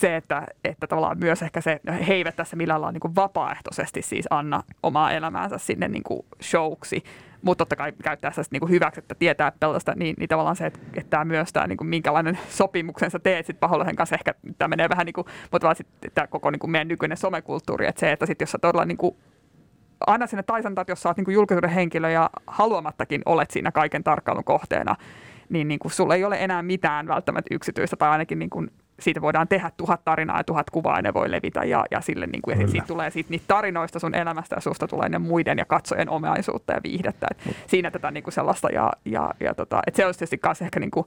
se, että, että tavallaan myös ehkä se, he eivät tässä millään lailla niin kuin vapaaehtoisesti siis anna omaa elämäänsä sinne niin kuin showksi, mutta totta kai käyttää sitä niin kuin hyväksi, että tietää pelasta, niin, niin tavallaan se, että, että tämä myös tämä, niin kuin minkälainen sopimuksen sä teet sitten paholaisen kanssa, ehkä tämä menee vähän niin kuin, mutta vaan sitten tämä koko niin kuin meidän nykyinen somekulttuuri, että se, että sitten jos sä todella niin kuin aina sinne taisantat, jos sä oot niin kuin julkisuuden henkilö ja haluamattakin olet siinä kaiken tarkkailun kohteena, niin, niin kuin sulla ei ole enää mitään välttämättä yksityistä tai ainakin niin kuin siitä voidaan tehdä tuhat tarinaa ja tuhat kuvaa ja ne voi levitä ja, ja sille niin kuin, ja siitä tulee siitä niitä tarinoista sun elämästä ja susta tulee ne muiden ja katsojen omaisuutta ja viihdettä. Et siinä tätä niin kuin sellaista ja, ja, ja tota, et se olisi tietysti myös ehkä niin kuin,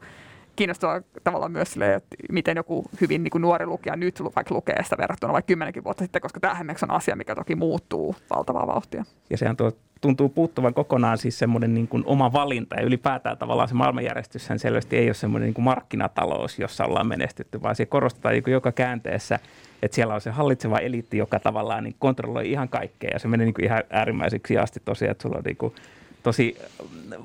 kiinnostavaa tavallaan myös sille, että miten joku hyvin niin kuin nuori lukija nyt vaikka lukee sitä verrattuna vaikka kymmenenkin vuotta sitten, koska tämä on asia, mikä toki muuttuu valtavaa vauhtia. Ja sehän tuo, tuntuu puuttuvan kokonaan siis semmoinen niin kuin oma valinta ja ylipäätään tavallaan se maailmanjärjestyshän selvästi ei ole semmoinen niin kuin markkinatalous, jossa ollaan menestytty, vaan se korostetaan niin joka käänteessä, että siellä on se hallitseva eliitti, joka tavallaan niin kontrolloi ihan kaikkea ja se menee niin kuin ihan äärimmäiseksi asti tosiaan, että sulla on niin kuin tosi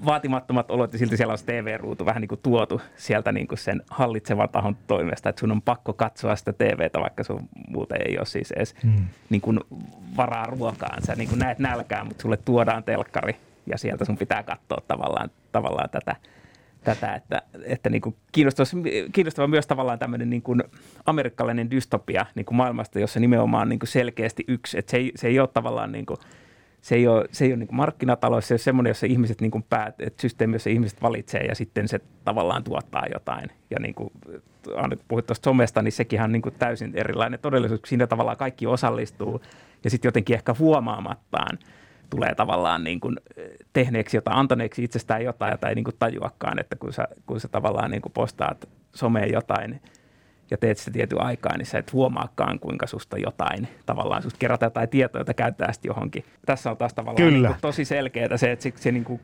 vaatimattomat olot ja silti siellä on TV-ruutu vähän niin kuin tuotu sieltä niin kuin sen hallitsevan tahon toimesta, että sun on pakko katsoa sitä TVtä, vaikka sun muuten ei ole siis edes hmm. niin kuin varaa ruokaan. Sä niin kuin näet nälkää, mutta sulle tuodaan telkkari ja sieltä sun pitää katsoa tavallaan, tavallaan tätä, tätä että, että niin kuin kiinnostava, kiinnostava myös tavallaan tämmöinen niin kuin amerikkalainen dystopia niin kuin maailmasta, jossa nimenomaan niin kuin selkeästi yksi, että se ei, se ei ole tavallaan niin kuin – se ei ole, se ei ole niin markkinatalous, se on semmoinen, jossa ihmiset niin kuin päät, että systeemi, jossa ihmiset valitsee ja sitten se tavallaan tuottaa jotain. Ja niin kuin puhuit tuosta somesta, niin sekin on niin kuin täysin erilainen todellisuus. Siinä tavallaan kaikki osallistuu ja sitten jotenkin ehkä huomaamattaan tulee tavallaan niin kuin tehneeksi jotain, antaneeksi itsestään jotain, jota ei niin kuin tajuakaan, että kun sä, kun sä tavallaan niin kuin postaat someen jotain – ja teet sitä tietyn aikaa, niin sä et huomaakaan, kuinka susta jotain, tavallaan susta kerätään jotain tietoa, jota käytetään sitten johonkin. Tässä on taas tavallaan Kyllä. Niin tosi selkeää se, että se, se niin kuin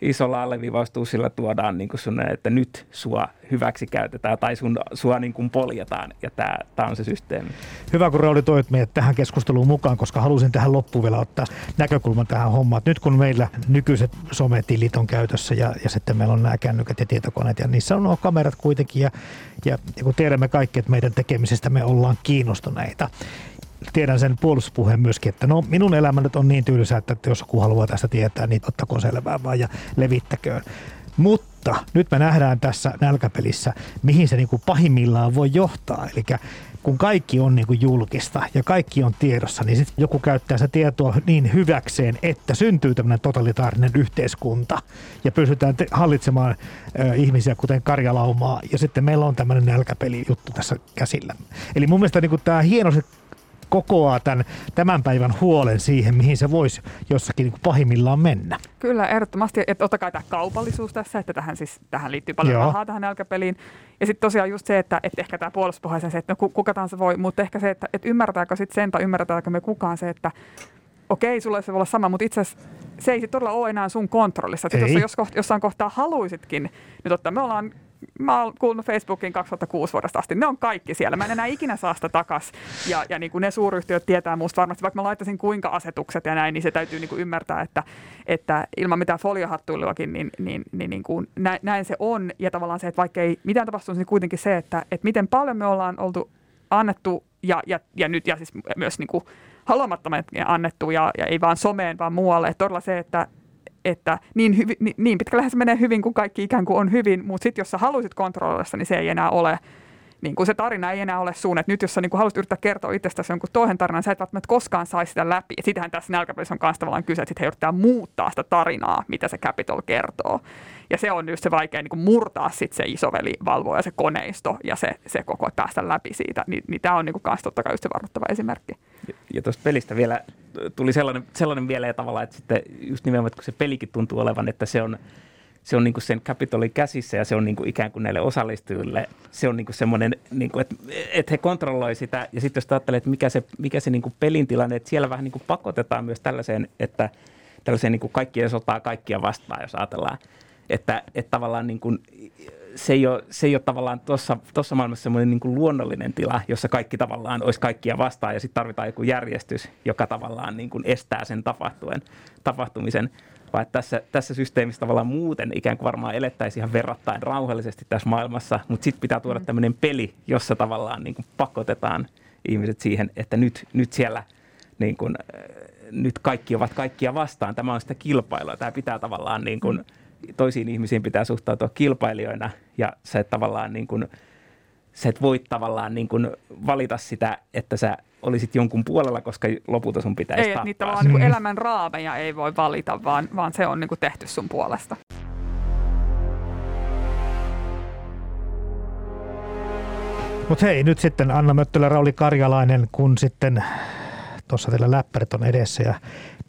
isolla alleviivaustuusilla tuodaan niin sun, että nyt sua hyväksi käytetään tai sun, sua niin kuin poljetaan ja tämä on se systeemi. Hyvä, kun Rauli toit meidät tähän keskusteluun mukaan, koska halusin tähän loppuun vielä ottaa näkökulman tähän hommaan. Nyt kun meillä nykyiset sometilit on käytössä ja, ja sitten meillä on nämä kännykät ja tietokoneet ja niissä on nuo kamerat kuitenkin ja, ja, ja kun tiedämme kaikki, että meidän tekemisestä me ollaan kiinnostuneita, tiedän sen puolustuspuheen myöskin, että no minun elämä nyt on niin tylsä, että jos joku haluaa tästä tietää, niin ottakoon selvää vaan ja levittäköön. Mutta nyt me nähdään tässä nälkäpelissä, mihin se niin kuin pahimmillaan voi johtaa. Eli kun kaikki on niin kuin julkista ja kaikki on tiedossa, niin sitten joku käyttää sitä tietoa niin hyväkseen, että syntyy tämmöinen totalitaarinen yhteiskunta ja pystytään te- hallitsemaan ö, ihmisiä kuten karjalaumaa ja sitten meillä on tämmöinen nälkäpeli juttu tässä käsillä. Eli mun mielestä niin kuin tämä hienosti kokoaa tämän, tämän päivän huolen siihen, mihin se voisi jossakin niin pahimmillaan mennä. Kyllä, ehdottomasti. Että ottakaa tämä kaupallisuus tässä, että tähän, siis, tähän liittyy paljon Joo. rahaa tähän nälkäpeliin. Ja sitten tosiaan just se, että, että ehkä tämä puolustuspohjaisen se, että no, kuka tahansa voi, mutta ehkä se, että, että ymmärtääkö sitten sen tai ymmärretäänkö me kukaan se, että okei, sulla se voi olla sama, mutta itse asiassa se ei todella ole enää sun kontrollissa. Että jos, jos jossain kohtaa haluaisitkin, niin totta, me ollaan mä oon kuullut Facebookin 2006 vuodesta asti, ne on kaikki siellä. Mä en enää ikinä saa sitä takas. Ja, ja niin kuin ne suuryhtiöt tietää musta varmasti, vaikka mä laittaisin kuinka asetukset ja näin, niin se täytyy niin kuin ymmärtää, että, että ilman mitään foliohattuiluakin, niin, niin, niin, niin kuin näin, näin, se on. Ja tavallaan se, että vaikka ei mitään tapahtuisi, niin kuitenkin se, että, että miten paljon me ollaan oltu annettu ja, ja, ja nyt ja siis myös niin kuin haluamattamme annettu ja, ja ei vaan someen, vaan muualle. Että todella se, että, että niin, hyvi, niin, niin pitkälle se menee hyvin kuin kaikki ikään kuin on hyvin, mutta sitten jos sä haluaisit kontrolloida sitä, niin se ei enää ole niin kuin se tarina ei enää ole sun. Että nyt jos sä niin kuin haluaisit yrittää kertoa itsestäsi jonkun toisen tarinan, sä et välttämättä koskaan saisi sitä läpi. Ja sitähän tässä nälkäpelissä on kanssa tavallaan kyse, että sitten he yrittää muuttaa sitä tarinaa, mitä se Capital kertoo. Ja se on just se vaikea niin kuin murtaa sitten se isoveli valvoja, se koneisto ja se, se koko päästä läpi siitä. Ni, niin tämä on niin totta kai just se varoittava esimerkki. Ja, ja tuosta pelistä vielä tuli sellainen, sellainen mieleen tavallaan, että sitten just nimenomaan, että kun se pelikin tuntuu olevan, että se on, se on niin kuin sen Capitolin käsissä ja se on niin kuin ikään kuin näille osallistujille, se on niin kuin semmoinen, niin kuin, että, että he kontrolloi sitä. Ja sitten jos ajattelee, että mikä se, mikä se niin kuin pelin tilanne, että siellä vähän niin kuin pakotetaan myös tällaiseen, että tällaiseen niin kuin kaikkien sotaa kaikkia vastaan, jos ajatellaan. Että, että tavallaan niin kuin, se, ei ole, se ei ole tavallaan tuossa maailmassa semmoinen niin kuin luonnollinen tila, jossa kaikki tavallaan olisi kaikkia vastaan ja sitten tarvitaan joku järjestys, joka tavallaan niin kuin estää sen tapahtuen, tapahtumisen. Vaan tässä, tässä systeemissä tavallaan muuten ikään kuin varmaan elettäisiin ihan verrattain rauhallisesti tässä maailmassa, mutta sitten pitää tuoda mm. tämmöinen peli, jossa tavallaan niin kuin pakotetaan ihmiset siihen, että nyt, nyt siellä niin kuin, nyt kaikki ovat kaikkia vastaan. Tämä on sitä kilpailua. Tämä pitää tavallaan niin kuin, mm toisiin ihmisiin pitää suhtautua kilpailijoina ja sä et tavallaan niin kuin, sä et voi tavallaan niin kuin valita sitä, että sä olisit jonkun puolella, koska lopulta sun pitäisi Ei, että niitä vaan niin elämän raameja ei voi valita, vaan, vaan se on niin kuin tehty sun puolesta. Mutta hei, nyt sitten Anna Möttölä, Rauli Karjalainen, kun sitten tuossa teillä läppärit on edessä ja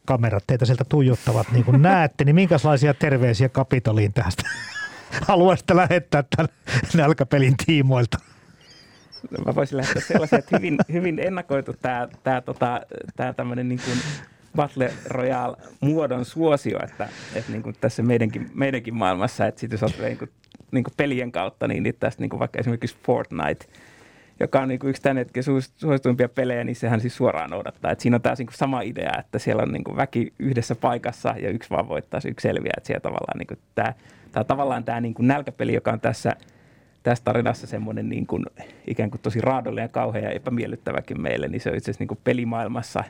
kamerat teitä sieltä tuijottavat niin kuin näette, niin minkälaisia terveisiä Kapitoliin tästä haluaisitte lähettää tämän nälkäpelin tiimoilta? No, mä voisin lähettää sellaisen, että hyvin, hyvin ennakoitu tämä, tämä, tota, tämä tämmöinen niin kuin Battle Royale muodon suosio, että, että niin kuin tässä meidänkin, meidänkin maailmassa, että sitten jos niin kuin, niin kuin pelien kautta, niin tästä niin kuin vaikka esimerkiksi Fortnite, joka on niin kuin yksi tämän hetken suosituimpia pelejä, niin sehän siis suoraan noudattaa. Et siinä on taas niin kuin sama idea, että siellä on niin kuin väki yhdessä paikassa ja yksi vaan voittaa, yksi selviää. Että siellä tavallaan niin kuin tämä, tämä, tavallaan tämä niin kuin nälkäpeli, joka on tässä – tässä tarinassa semmoinen niin kuin, ikään kuin tosi raadollinen ja kauhean ja epämiellyttäväkin meille, niin se on itse asiassa niin kuin pelimaailmassa.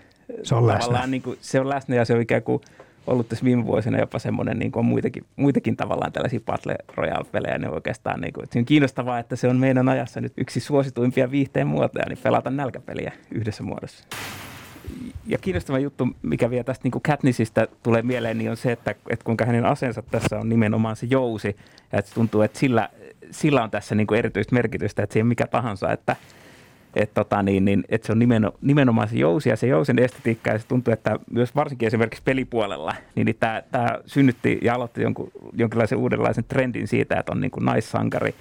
Se on läsnä. Niin kuin, se on läsnä ja se on ikään kuin ollut tässä viime vuosina jopa semmoinen, niin kuin on muitakin, muitakin tavallaan tällaisia Battle Royale-pelejä, niin oikeastaan niin kuin, että on kiinnostavaa, että se on meidän ajassa nyt yksi suosituimpia viihteen muotoja, niin pelata nälkäpeliä yhdessä muodossa. Ja kiinnostava juttu, mikä vielä tästä niin Katnissista tulee mieleen, niin on se, että, että kuinka hänen aseensa tässä on nimenomaan se jousi. Ja että tuntuu, että sillä, sillä on tässä niin kuin erityistä merkitystä, että se ei ole mikä tahansa, että, että, tota, niin, niin, että se on nimeno, nimenomaan se jousi ja se jousen estetiikka ja se tuntuu, että myös varsinkin esimerkiksi pelipuolella, niin, niin tämä, synnytti ja aloitti jonkun, jonkinlaisen uudenlaisen trendin siitä, että on niin kuin naissankari,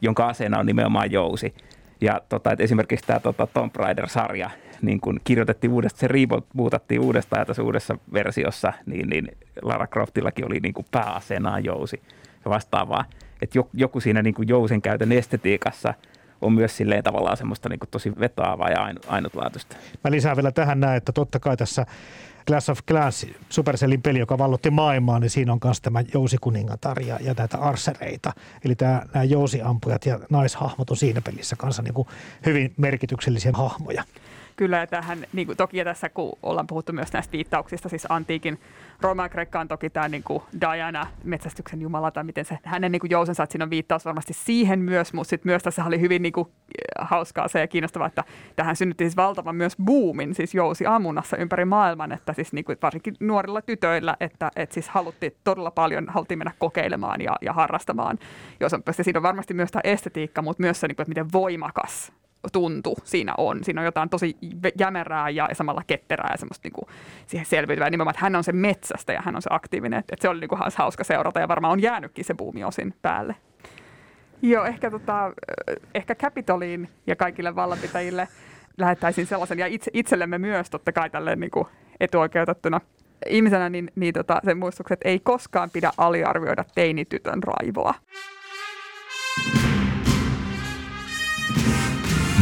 jonka aseena on nimenomaan jousi. Ja tota, että esimerkiksi tämä tota, Tomb Raider-sarja niin kun kirjoitettiin uudestaan, se rebootattiin uudestaan ja tässä uudessa versiossa, niin, niin Lara Croftillakin oli niin kuin pääaseenaan jousi ja vastaavaa että joku siinä niin jousen käytön estetiikassa on myös silleen tavallaan semmoista niin tosi vetaavaa ja ainutlaatuista. Mä lisään vielä tähän näin, että totta kai tässä Class of Clans, Supercellin peli, joka vallotti maailmaa, niin siinä on myös tämä jousikuningatar ja, ja näitä arsereita. Eli tämä, nämä jousiampujat ja naishahmot on siinä pelissä kanssa niin kuin hyvin merkityksellisiä hahmoja. Kyllä, tähän, niin kuin, toki tässä kun ollaan puhuttu myös näistä viittauksista, siis antiikin Rooman Kreikka on toki tämä niin kuin Diana, metsästyksen jumala, tai miten se hänen niin kuin jousensa, että siinä on viittaus varmasti siihen myös, mutta sitten myös tässä oli hyvin niin kuin, äh, hauskaa se ja kiinnostavaa, että tähän synnytti siis valtavan myös boomin, siis jousi ammunnassa ympäri maailman, että siis niin kuin, varsinkin nuorilla tytöillä, että, että siis haluttiin todella paljon, haluttiin mennä kokeilemaan ja, ja harrastamaan. Jos on, siinä on varmasti myös tämä estetiikka, mutta myös se, niin kuin, että miten voimakas tuntu siinä on. Siinä on jotain tosi jämerää ja samalla ketterää ja semmoista niinku siihen selviytyvää. Nimenomaan, että hän on se metsästä ja hän on se aktiivinen. Että se oli niinku hauska seurata ja varmaan on jäänytkin se buumi osin päälle. Joo, ehkä, tota, ehkä Capitoliin ja kaikille vallanpitäjille lähettäisiin sellaisen, ja itse, itsellemme myös totta kai tälleen niin kuin etuoikeutettuna ihmisenä, niin, niin tota, sen muistukset ei koskaan pidä aliarvioida teinitytön raivoa.